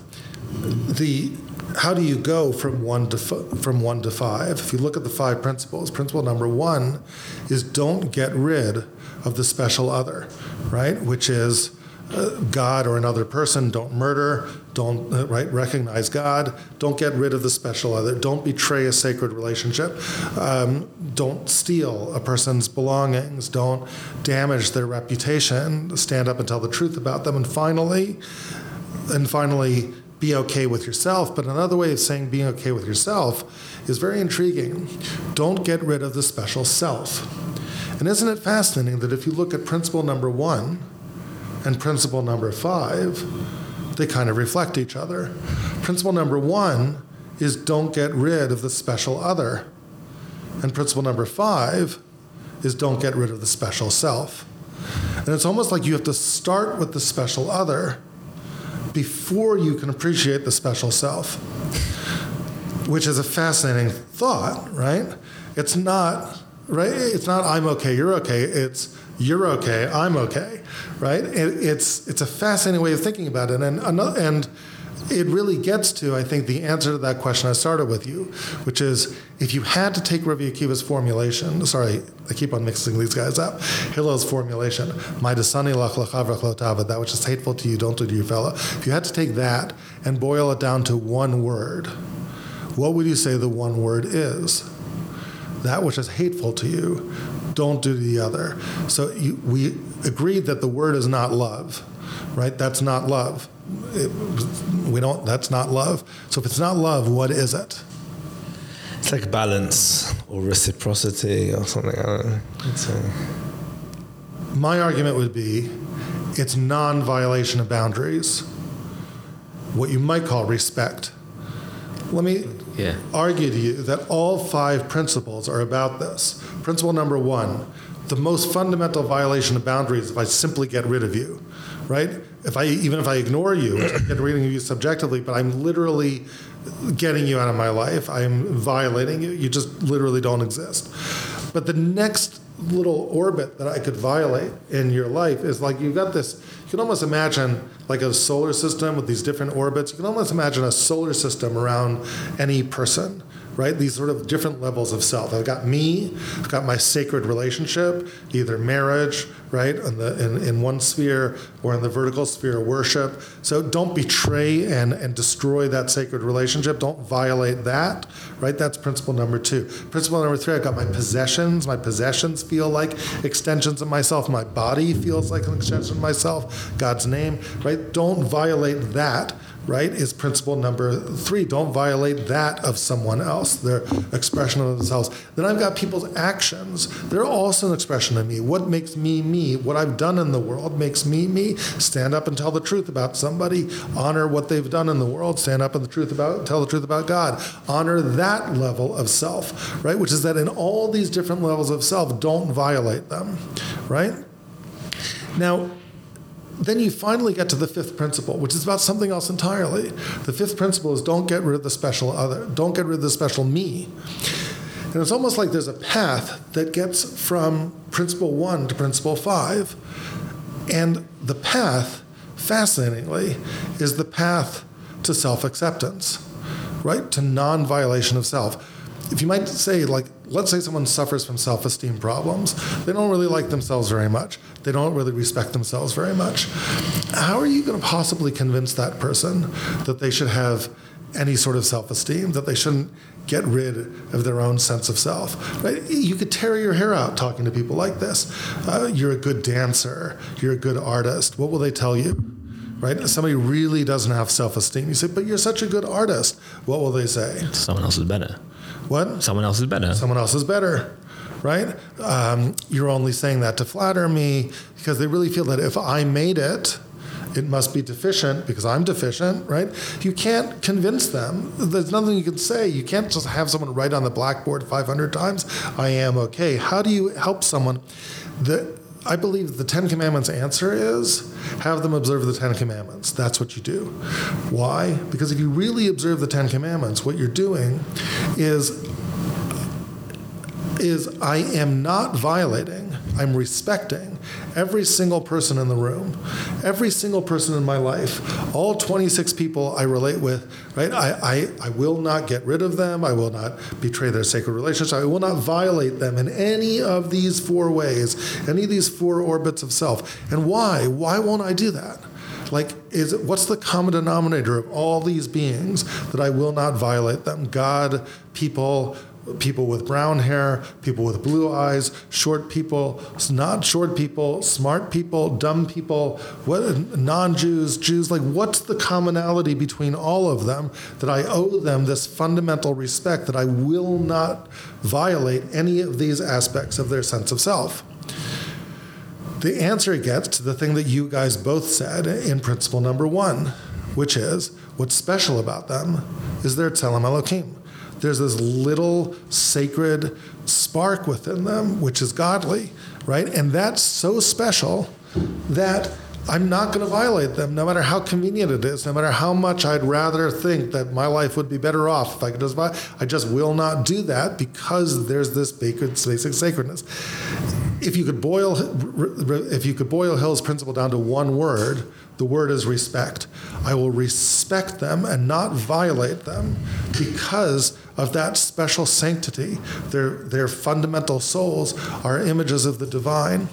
[SPEAKER 1] the how do you go from one to f- from one to five? If you look at the five principles, principle number one is don't get rid of the special other, right? Which is uh, God or another person. Don't murder. Don't uh, right recognize God. Don't get rid of the special other. Don't betray a sacred relationship. Um, don't steal a person's belongings. Don't damage their reputation. Stand up and tell the truth about them. And finally, and finally be okay with yourself. But another way of saying being okay with yourself is very intriguing. Don't get rid of the special self. And isn't it fascinating that if you look at principle number one and principle number five, they kind of reflect each other. Principle number one is don't get rid of the special other. And principle number five is don't get rid of the special self. And it's almost like you have to start with the special other before you can appreciate the special self, which is a fascinating thought, right? It's not, right? It's not I'm okay, you're okay. It's you're okay, I'm okay, right? It, it's it's a fascinating way of thinking about it, and another, and it really gets to I think the answer to that question I started with you, which is if you had to take Rabbi Akiva's formulation, sorry, I keep on mixing these guys up, Hillel's formulation, my desani lach lotava, that which is hateful to you, don't do to your fellow. If you had to take that and boil it down to one word, what would you say the one word is? That which is hateful to you, don't do to the other. So you, we agreed that the word is not love, right? That's not love. It, we don't. That's not love. So if it's not love, what is it?
[SPEAKER 2] It's like balance or reciprocity or something. I don't know. It's a,
[SPEAKER 1] My argument would be it's non violation of boundaries, what you might call respect. Let me
[SPEAKER 3] Yeah.
[SPEAKER 1] argue to you that all five principles are about this. Principle number one the most fundamental violation of boundaries is if I simply get rid of you, right? If I even if I ignore you, I get reading you subjectively, but I'm literally getting you out of my life. I'm violating you. You just literally don't exist. But the next little orbit that I could violate in your life is like you've got this. You can almost imagine like a solar system with these different orbits. You can almost imagine a solar system around any person, right? These sort of different levels of self. I've got me, I've got my sacred relationship, either marriage, right, in, the, in, in one sphere or in the vertical sphere of worship. So don't betray and, and destroy that sacred relationship. Don't violate that, right? That's principle number two. Principle number three, I've got my possessions. My possessions feel like extensions of myself. My body feels like an extension of myself. God's name, right? Don't violate that right, is principle number three. Don't violate that of someone else, their expression of themselves. Then I've got people's actions. They're also an expression of me. What makes me me? What I've done in the world makes me me. Stand up and tell the truth about somebody. Honor what they've done in the world. Stand up and the truth about tell the truth about God. Honor that level of self, right? Which is that in all these different levels of self, don't violate them, right? Now, then you finally get to the fifth principle, which is about something else entirely. The fifth principle is don't get rid of the special other, don't get rid of the special me. And it's almost like there's a path that gets from principle one to principle five. And the path, fascinatingly, is the path to self acceptance, right? To non violation of self. If you might say, like, let's say someone suffers from self esteem problems, they don't really like themselves very much, they don't really respect themselves very much. How are you going to possibly convince that person that they should have any sort of self esteem, that they shouldn't get rid of their own sense of self. Right? You could tear your hair out talking to people like this. Uh, you're a good dancer. You're a good artist. What will they tell you? Right? Somebody really doesn't have self esteem. You say, but you're such a good artist. What will they say?
[SPEAKER 3] Someone else is better.
[SPEAKER 1] What?
[SPEAKER 3] Someone else is better.
[SPEAKER 1] Someone else is better. Right? Um, you're only saying that to flatter me because they really feel that if I made it, It must be deficient because I'm deficient, right? You can't convince them. There's nothing you can say. You can't just have someone write on the blackboard 500 times, I am okay. How do you help someone? The, I believe the Ten Commandments answer is have them observe the Ten Commandments. That's what you do. Why? Because if you really observe the Ten Commandments, what you're doing is is I am not violating, I'm respecting every single person in the room, every single person in my life, all 26 people I relate with, right? I, I, I will not get rid of them. I will not betray their sacred relationship. I will not violate them in any of these four ways, any of these four orbits of self. And why? Why won't I do that? like is what's the common denominator of all these beings that I will not violate them God people people with brown hair, people with blue eyes, short people, not short people, smart people, dumb people, non-Jews, Jews, like what's the commonality between all of them that I owe them this fundamental respect that I will not violate any of these aspects of their sense of self? The answer gets to the thing that you guys both said in principle number one, which is what's special about them is their tselem Elohim there's this little sacred spark within them, which is godly, right? And that's so special that I'm not going to violate them, no matter how convenient it is, no matter how much I'd rather think that my life would be better off if I could just buy. I just will not do that because there's this basic sacredness. If you could boil, if you could boil Hill's principle down to one word, the word is respect. I will respect them and not violate them because of that special sanctity. Their, their fundamental souls are images of the divine.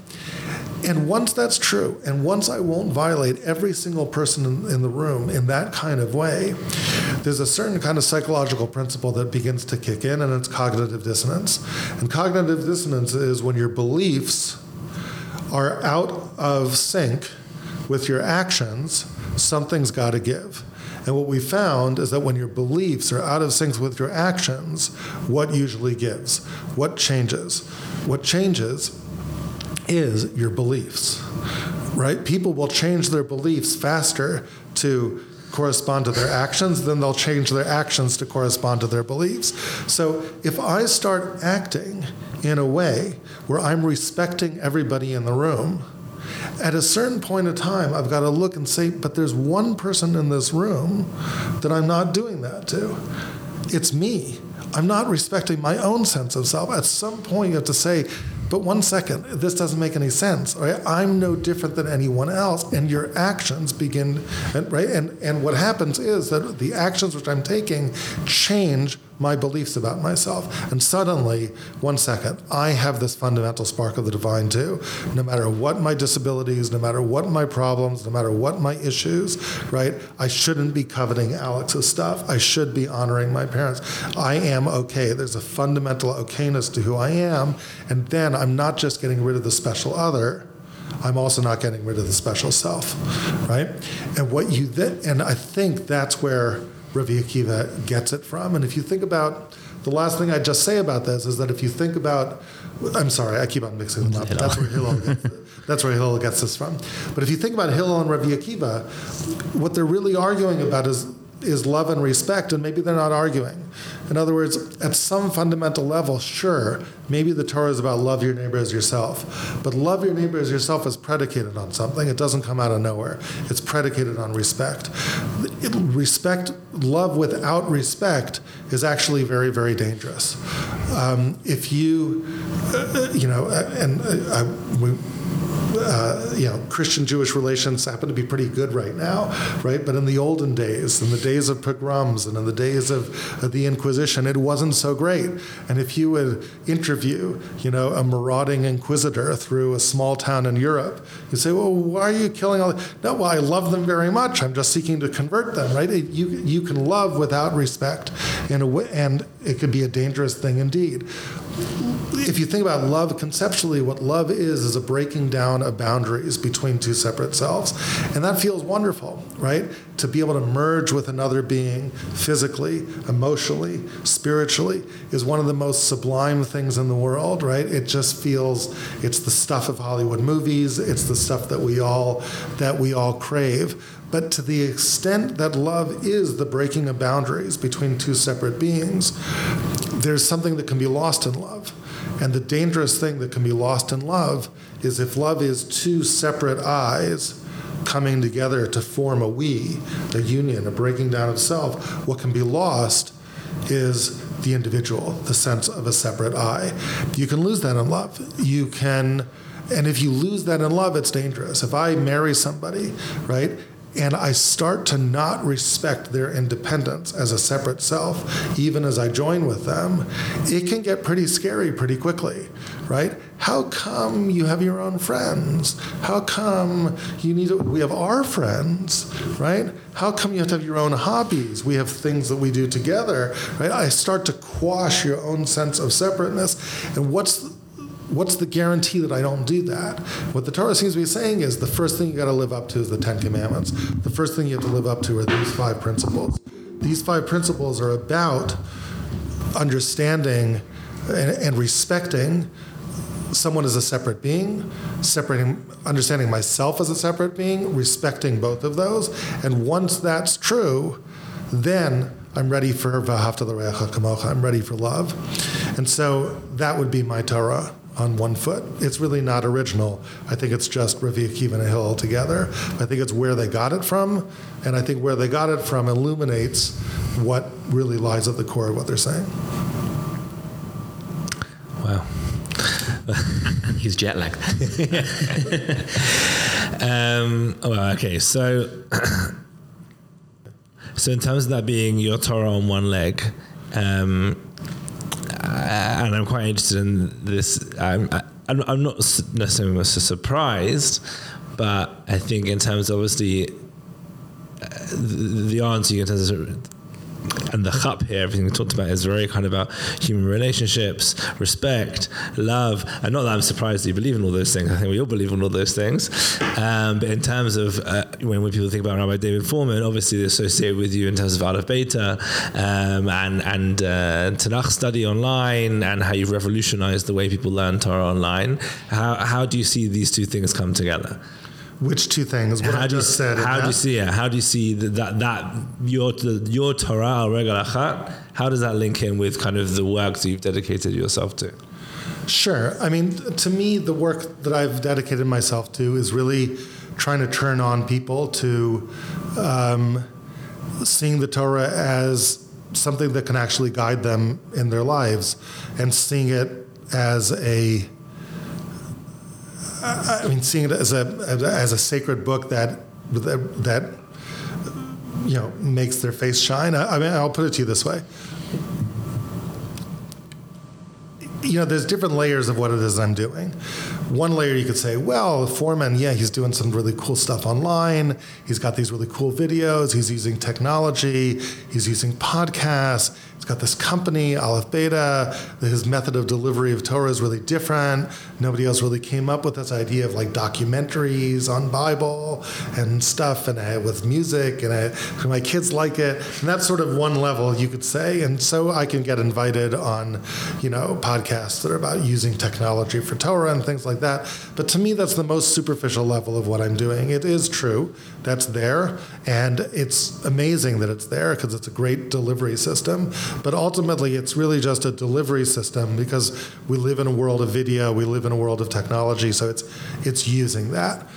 [SPEAKER 1] And once that's true, and once I won't violate every single person in, in, the room in that kind of way, there's a certain kind of psychological principle that begins to kick in, and it's cognitive dissonance. And cognitive dissonance is when your beliefs are out of sync with your actions, something's got to give. And what we found is that when your beliefs are out of sync with your actions, what usually gives? What changes? What changes is your beliefs, right? People will change their beliefs faster to correspond to their actions, then they'll change their actions to correspond to their beliefs. So if I start acting in a way where I'm respecting everybody in the room, at a certain point of time, I've got to look and say, but there's one person in this room that I'm not doing that to. It's me. I'm not respecting my own sense of self. At some point, you have to say, but one second, this doesn't make any sense. Right? I'm no different than anyone else, and your actions begin, right? And and what happens is that the actions which I'm taking change my beliefs about myself. And suddenly, one second, I have this fundamental spark of the divine too. No matter what my disabilities, no matter what my problems, no matter what my issues, right? I shouldn't be coveting Alex's stuff. I should be honoring my parents. I am okay. There's a fundamental okayness to who I am. And then I'm not just getting rid of the special other. I'm also not getting rid of the special self, right? And what you then, and I think that's where Rabbi Akiva gets it from. And if you think about the last thing I'd just say about this is that if you think about, I'm sorry, I keep on mixing them up. That's where Hillel gets, that's where Hillel gets this from. But if you think about Hillel and Rabbi Akiva, what they're really arguing about is is love and respect, and maybe they're not arguing. In other words, at some fundamental level, sure, maybe the Torah is about love your neighbor as yourself, but love your neighbor as yourself is predicated on something. It doesn't come out of nowhere. It's predicated on respect. It, respect, love without respect is actually very, very dangerous. Um, if you, uh, you know, uh, and uh, I, we, uh, you know, Christian Jewish relations happen to be pretty good right now, right? But in the olden days, in the days of pogroms and in the days of, of the Inquisition, it wasn't so great. And if you would interview, you know, a marauding inquisitor through a small town in Europe, you say, well, why are you killing all? No, well, I love them very much. I'm just seeking to convert them, right? It, you you can love without respect, in a way, and it could be a dangerous thing indeed. If you think about love conceptually, what love is is a breaking down of boundaries between two separate selves. And that feels wonderful, right? To be able to merge with another being physically, emotionally, spiritually is one of the most sublime things in the world, right? It just feels it's the stuff of Hollywood movies, it's the stuff that we all that we all crave. But to the extent that love is the breaking of boundaries between two separate beings, there's something that can be lost in love. And the dangerous thing that can be lost in love is if love is two separate eyes coming together to form a we, a union, a breaking down of self, what can be lost is the individual, the sense of a separate I. You can lose that in love. You can, and if you lose that in love, it's dangerous. If I marry somebody, right, and I start to not respect their independence as a separate self, even as I join with them, it can get pretty scary pretty quickly, right? How come you have your own friends? How come you need to, we have our friends, right? How come you have to have your own hobbies? We have things that we do together, right? I start to quash your own sense of separateness. And what's what's the guarantee that I don't do that? What the Torah seems to be saying is the first thing you got to live up to is the Ten Commandments. The first thing you have to live up to are these five principles. These five principles are about understanding and, and respecting someone as a separate being, separating, understanding myself as a separate being, respecting both of those. And once that's true, then I'm ready for. I'm ready for love. And so that would be my Torah on one foot. It's really not original. I think it's just Rabbi Akiva and Hillel together. I think it's where they got it from, and I think where they got it from illuminates what really lies at the core of what they're saying.
[SPEAKER 2] Wow.
[SPEAKER 3] He's jet lagged.
[SPEAKER 2] um, well, okay, so so in terms of that being your Torah on one leg, um, and I'm quite interested in this. I'm, I'm, I'm not necessarily surprised, but I think in terms of obviously uh, the, the answer in terms of and the chap here, everything we talked about is very kind of about human relationships, respect, love. And not that I'm surprised that you believe in all those things. I think we all believe in all those things. Um, but in terms of uh, when, when people think about Rabbi David Fohrman, obviously they associate with you in terms of Aleph Beta um, and, and uh, Tanakh study online and how you've revolutionized the way people learn Torah online. How, how do you see these two things come together?
[SPEAKER 1] Which two things? What
[SPEAKER 2] how
[SPEAKER 1] I
[SPEAKER 2] do you,
[SPEAKER 1] said.
[SPEAKER 2] How do you see it? How do you see that that, your your Torah al Achat? How does that link in with kind of the work that you've dedicated yourself to?
[SPEAKER 1] Sure. I mean, to me, the work that I've dedicated myself to is really trying to turn on people to um, seeing the Torah as something that can actually guide them in their lives and seeing it as a I mean, seeing it as a as a sacred book that that, that you know makes their face shine. I, I mean, I'll put it to you this way: you know, there's different layers of what it is I'm doing. One layer you could say, well, Fohrman, yeah, he's doing some really cool stuff online. He's got these really cool videos. He's using technology. He's using podcasts. He's got this company, Aleph Beta. His method of delivery of Torah is really different. Nobody else really came up with this idea of like documentaries on Bible and stuff, and uh, with music, and uh, my kids like it. And that's sort of one level you could say. And so I can get invited on, you know, podcasts that are about using technology for Torah and things like that. But to me, that's the most superficial level of what I'm doing. It is true that's there, and it's amazing that it's there because it's a great delivery system. But ultimately, it's really just a delivery system because we live in a world of video, we live in a world of technology, so it's it's using that.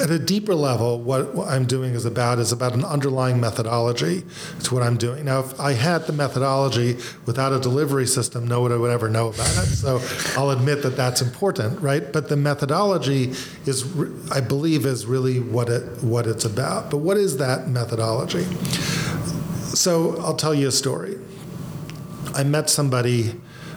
[SPEAKER 1] At a deeper level, what, what I'm doing is about is about an underlying methodology to what I'm doing. Now, if I had the methodology without a delivery system, no one would ever know about it. So I'll admit that that's important, right? But the methodology is, I believe, is really what it what it's about. But what is that methodology? So I'll tell you a story. I met somebody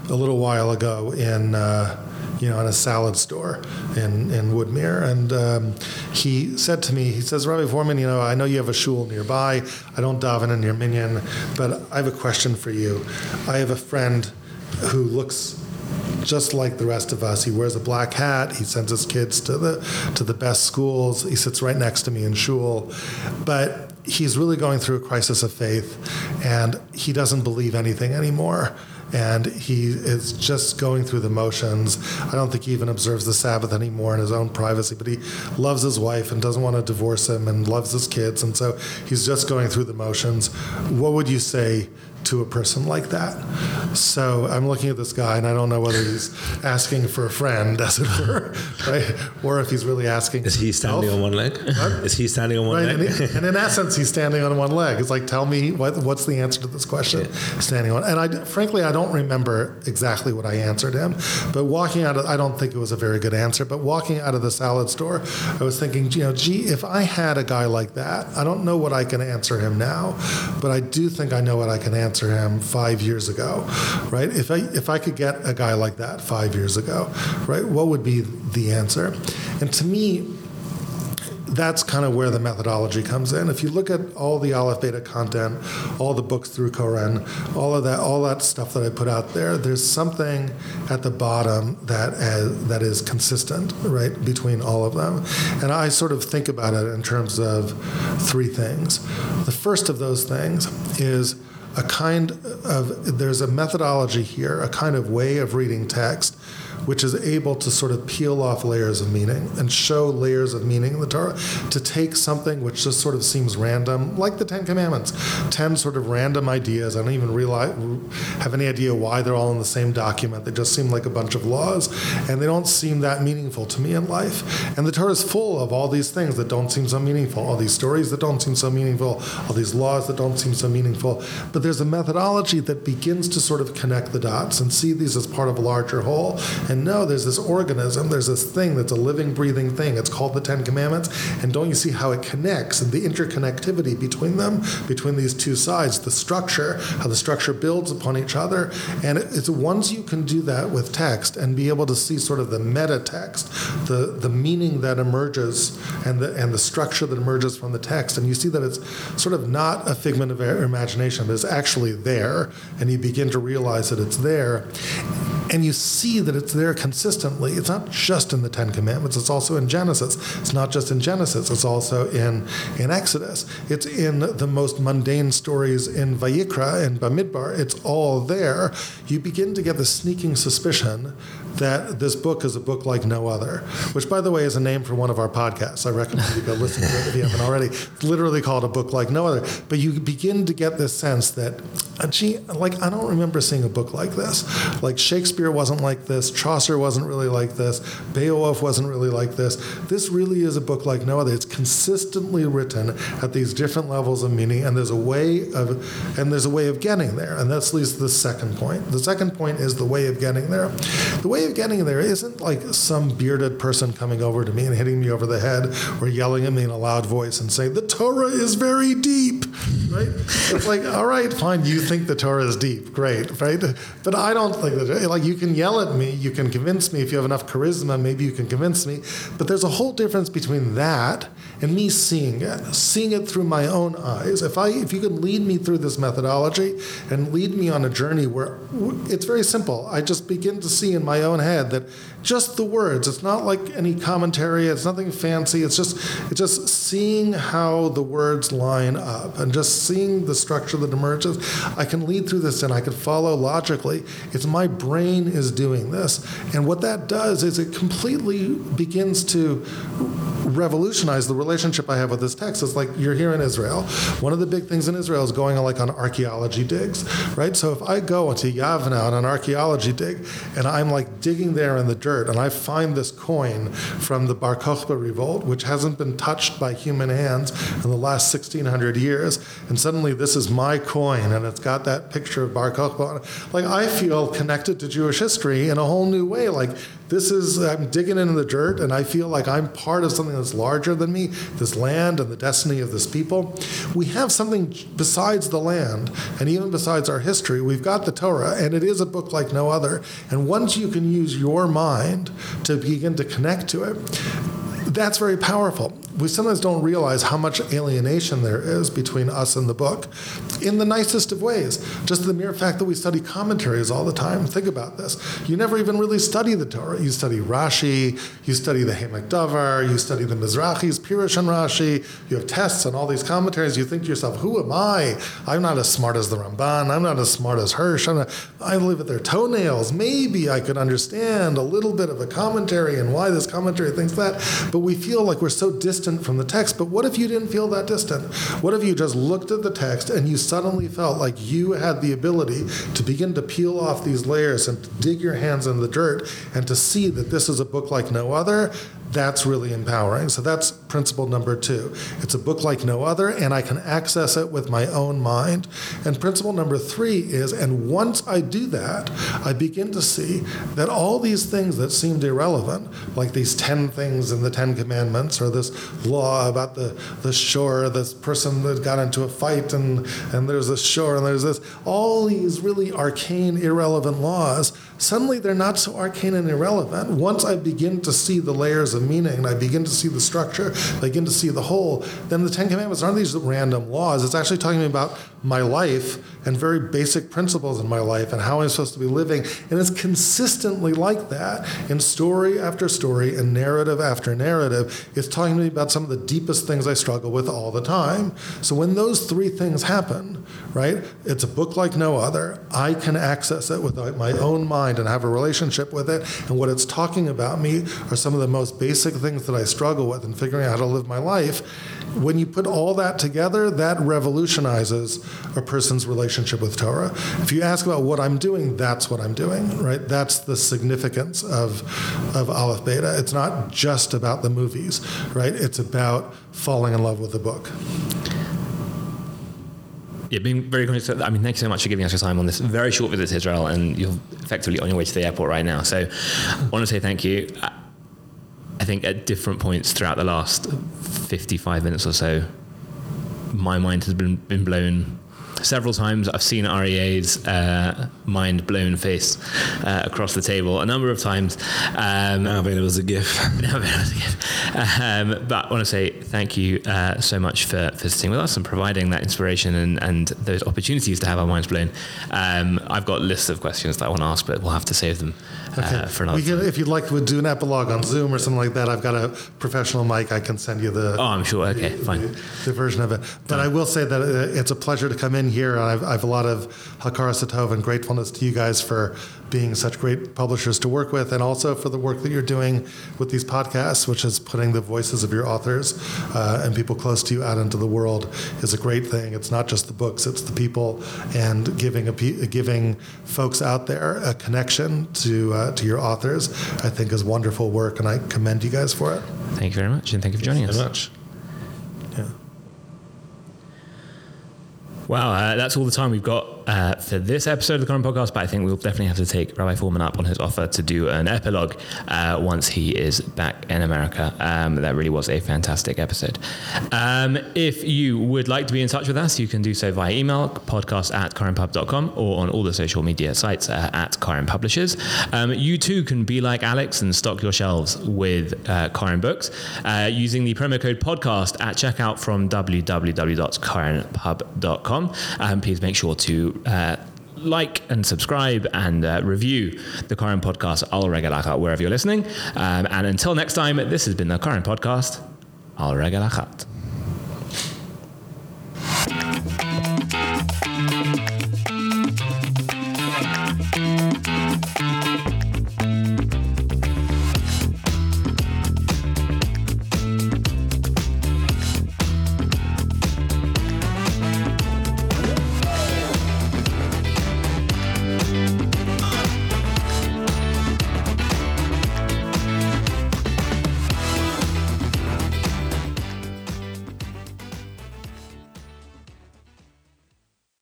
[SPEAKER 1] a little while ago in, uh, you know, in a salad store in, in Woodmere. And um, he said to me, he says, Rabbi Fohrman, you know, I know you have a shul nearby. I don't daven in your minyan, but I have a question for you. I have a friend who looks just like the rest of us. He wears a black hat. He sends his kids to the to the best schools. He sits right next to me in shul, but he's really going through a crisis of faith, and he doesn't believe anything anymore and he is just going through the motions. I don't think he even observes the Sabbath anymore in his own privacy, but he loves his wife and doesn't want to divorce him and loves his kids, and so he's just going through the motions. What would you say to a person like that. So I'm looking at this guy and I don't know whether he's asking for a friend, as it were, right? Or if he's really asking.
[SPEAKER 2] Is he standing on one leg? What? Is he standing on one
[SPEAKER 1] right?
[SPEAKER 2] leg?
[SPEAKER 1] And, he, and, in essence, he's standing on one leg. It's like, tell me what, what's the answer to this question? Yeah. Standing on. And I, frankly, I don't remember exactly what I answered him. But walking out of, I don't think it was a very good answer. But walking out of the salad store, I was thinking, you know, gee, if I had a guy like that, I don't know what I can answer him now, but I do think I know what I can answer answer him five years ago, right? If I if I could get a guy like that five years ago, right, what would be the answer? And to me, that's kind of where the methodology comes in. If you look at all the Aleph Beta content, all the books through Koren, all of that, all that stuff that I put out there, there's something at the bottom that as, that is consistent, right, between all of them. And I sort of think about it in terms of three things. The first of those things is a kind of, there's a methodology here, a kind of way of reading text which is able to sort of peel off layers of meaning and show layers of meaning in the Torah, to take something which just sort of seems random, like the Ten Commandments, 10 sort of random ideas. I don't even realize, have any idea why they're all in the same document. They just seem like a bunch of laws, and they don't seem that meaningful to me in life. And the Torah is full of all these things that don't seem so meaningful, all these stories that don't seem so meaningful, all these laws that don't seem so meaningful. But there's a methodology that begins to sort of connect the dots and see these as part of a larger whole and no, there's this organism, there's this thing that's a living, breathing thing. It's called the Ten Commandments. And don't you see how it connects and the interconnectivity between them, between these two sides, the structure, how the structure builds upon each other. And it's once you can do that with text and be able to see sort of the meta text, the, the meaning that emerges and the, and the structure that emerges from the text, and you see that it's sort of not a figment of imagination, but it's actually there, and you begin to realize that it's there and you see that it's there consistently. It's not just in the Ten Commandments, it's also in Genesis. It's not just in Genesis, it's also in, in Exodus. It's in the most mundane stories in Vayikra and Bamidbar. It's all there. You begin to get the sneaking suspicion that this book is a book like no other, which, by the way, is a name for one of our podcasts. I recommend you go listen to it if you haven't already. It's literally called a book like no other. But you begin to get this sense that, uh, gee, like, I don't remember seeing a book like this. Like, Shakespeare wasn't like this, Chaucer wasn't really like this, Beowulf wasn't really like this. This really is a book like no other. It's consistently written at these different levels of meaning, and there's a way of, and there's a way of getting there. And that leads to the second point. The second point is the way of getting there. The way of getting there isn't like some bearded person coming over to me and hitting me over the head or yelling at me in a loud voice and saying, The Torah is very deep, right? It's like, all right, fine, you think the Torah is deep, great, right? But I don't think that, like, you can yell at me, you can convince me if you have enough charisma, maybe you can convince me. But there's a whole difference between that and me seeing it, seeing it through my own eyes. If I, if you could lead me through this methodology and lead me on a journey where it's very simple, I just begin to see in my own head that just the words, it's not like any commentary, it's nothing fancy, it's just, it's just seeing how the words line up and just seeing the structure that emerges. I can lead through this and I can follow logically. It's my brain is doing this. And what that does is it completely begins to revolutionize the relationship I have with this text. It's like you're here in Israel. One of the big things in Israel is going on like on archaeology digs, right? So if I go into Yavna on an archaeology dig and I'm like digging there in the dirt and I find this coin from the Bar Kokhba revolt, which hasn't been touched by human hands in the last 1600 years, and suddenly this is my coin and it's got that picture of Bar Kokhba. Like I feel connected to Jewish history in a whole new way. Like this is, I'm digging in the dirt and I feel like I'm part of something that's larger than me, this land and the destiny of this people. We have something besides the land and even besides our history. We've got the Torah and it is a book like no other. And once you can use your mind to begin to connect to it, that's very powerful. we sometimes don't realize how much alienation there is between us and the book in the nicest of ways. Just the mere fact that we study commentaries all the time. Think about this. You never even really study the Torah. You study Rashi, you study the Ha'amek Davar, you study the Mizrahi's Pirush and Rashi, you have tests on all these commentaries. You think to yourself, who am I? I'm not as smart as the Ramban. I'm not as smart as Hirsch. I'm not, I live at their toenails. Maybe I could understand a little bit of a commentary and why this commentary thinks that. But we feel like we're so distant from the text. But what if you didn't feel that distant? What if you just looked at the text and you suddenly felt like you had the ability to begin to peel off these layers and dig your hands in the dirt and to see that this is a book like no other? That's really empowering. So that's principle number two. It's a book like no other, and I can access it with my own mind. And principle number three is, and once I do that, I begin to see that all these things that seemed irrelevant, like these 10 things in the Ten Commandments, or this law about the, the shor, this person that got into a fight, and, and there's a shor, and there's this, all these really arcane, irrelevant laws, suddenly they're not so arcane and irrelevant. Once I begin to see the layers of meaning and I begin to see the structure, I begin to see the whole, then the Ten Commandments aren't these random laws. It's actually talking about my life and very basic principles in my life and how I'm supposed to be living. And it's consistently like that in story after story and narrative after narrative. It's talking to me about some of the deepest things I struggle with all the time. So when those three things happen, right, it's a book like no other. I can access it with my own mind and have a relationship with it. And what it's talking about me are some of the most basic things that I struggle with in figuring out how to live my life. When you put all that together, that revolutionizes a person's relationship with Torah. If you ask about what I'm doing, that's what I'm doing, right? That's the significance of, of Aleph Beta. It's not just about the movies, right? It's about falling in love with the book.
[SPEAKER 3] Yeah, being very conscious. I mean, thank you so much for giving us your time on this very short visit to Israel, and you're effectively on your way to the airport right now. So, I want to say thank you. I think at different points throughout the last 55 minutes or so, my mind has been been blown several times. I've seen Aryeh's uh, mind blown face uh, across the table a number of times.
[SPEAKER 2] Um, now available as a GIF.
[SPEAKER 3] now available as a GIF. Um, but I want to say thank you uh, so much for, for sitting with us and providing that inspiration and, and those opportunities to have our minds blown. Um, I've got lists of questions that I want to ask, but we'll have to save them uh, for another.
[SPEAKER 1] Can, if you'd like to do an epilogue on Zoom or something like that, I've got a professional mic. I can send you the.
[SPEAKER 3] Oh, I'm sure. Okay,
[SPEAKER 1] the,
[SPEAKER 3] fine.
[SPEAKER 1] The, the, version of it. But I will say that uh, it's a pleasure to come in here. I've, I have a lot of hakaras hatov and gratefulness to you guys for being such great publishers to work with, and also for the work that you're doing with these podcasts, which is putting the voices of your authors uh, and people close to you out into the world, is a great thing. It's not just the books; it's the people, and giving a, giving folks out there a connection to uh, to your authors. I think is wonderful work, and I commend you guys for it.
[SPEAKER 3] Thank you very much, and thank you for joining
[SPEAKER 2] Thank
[SPEAKER 3] us.
[SPEAKER 2] Very much.
[SPEAKER 3] Wow, uh, that's all the time we've got uh, for this episode of the Koren Podcast, but I think we'll definitely have to take Rabbi Fohrman up on his offer to do an epilogue uh, once he is back in America. Um, that really was a fantastic episode. Um, if you would like to be in touch with us, you can do so via email, podcast at korenpub.com, or on all the social media sites uh, at Koren Publishers. Um, you too can be like Alex and stock your shelves with uh, Koren books uh, using the promo code podcast at checkout from www.korenpub.com. Um, please make sure to uh, like and subscribe and uh, review the Koren podcast al regel ahat wherever you're listening. Um, and until next time this has been the Koren podcast al regel ahat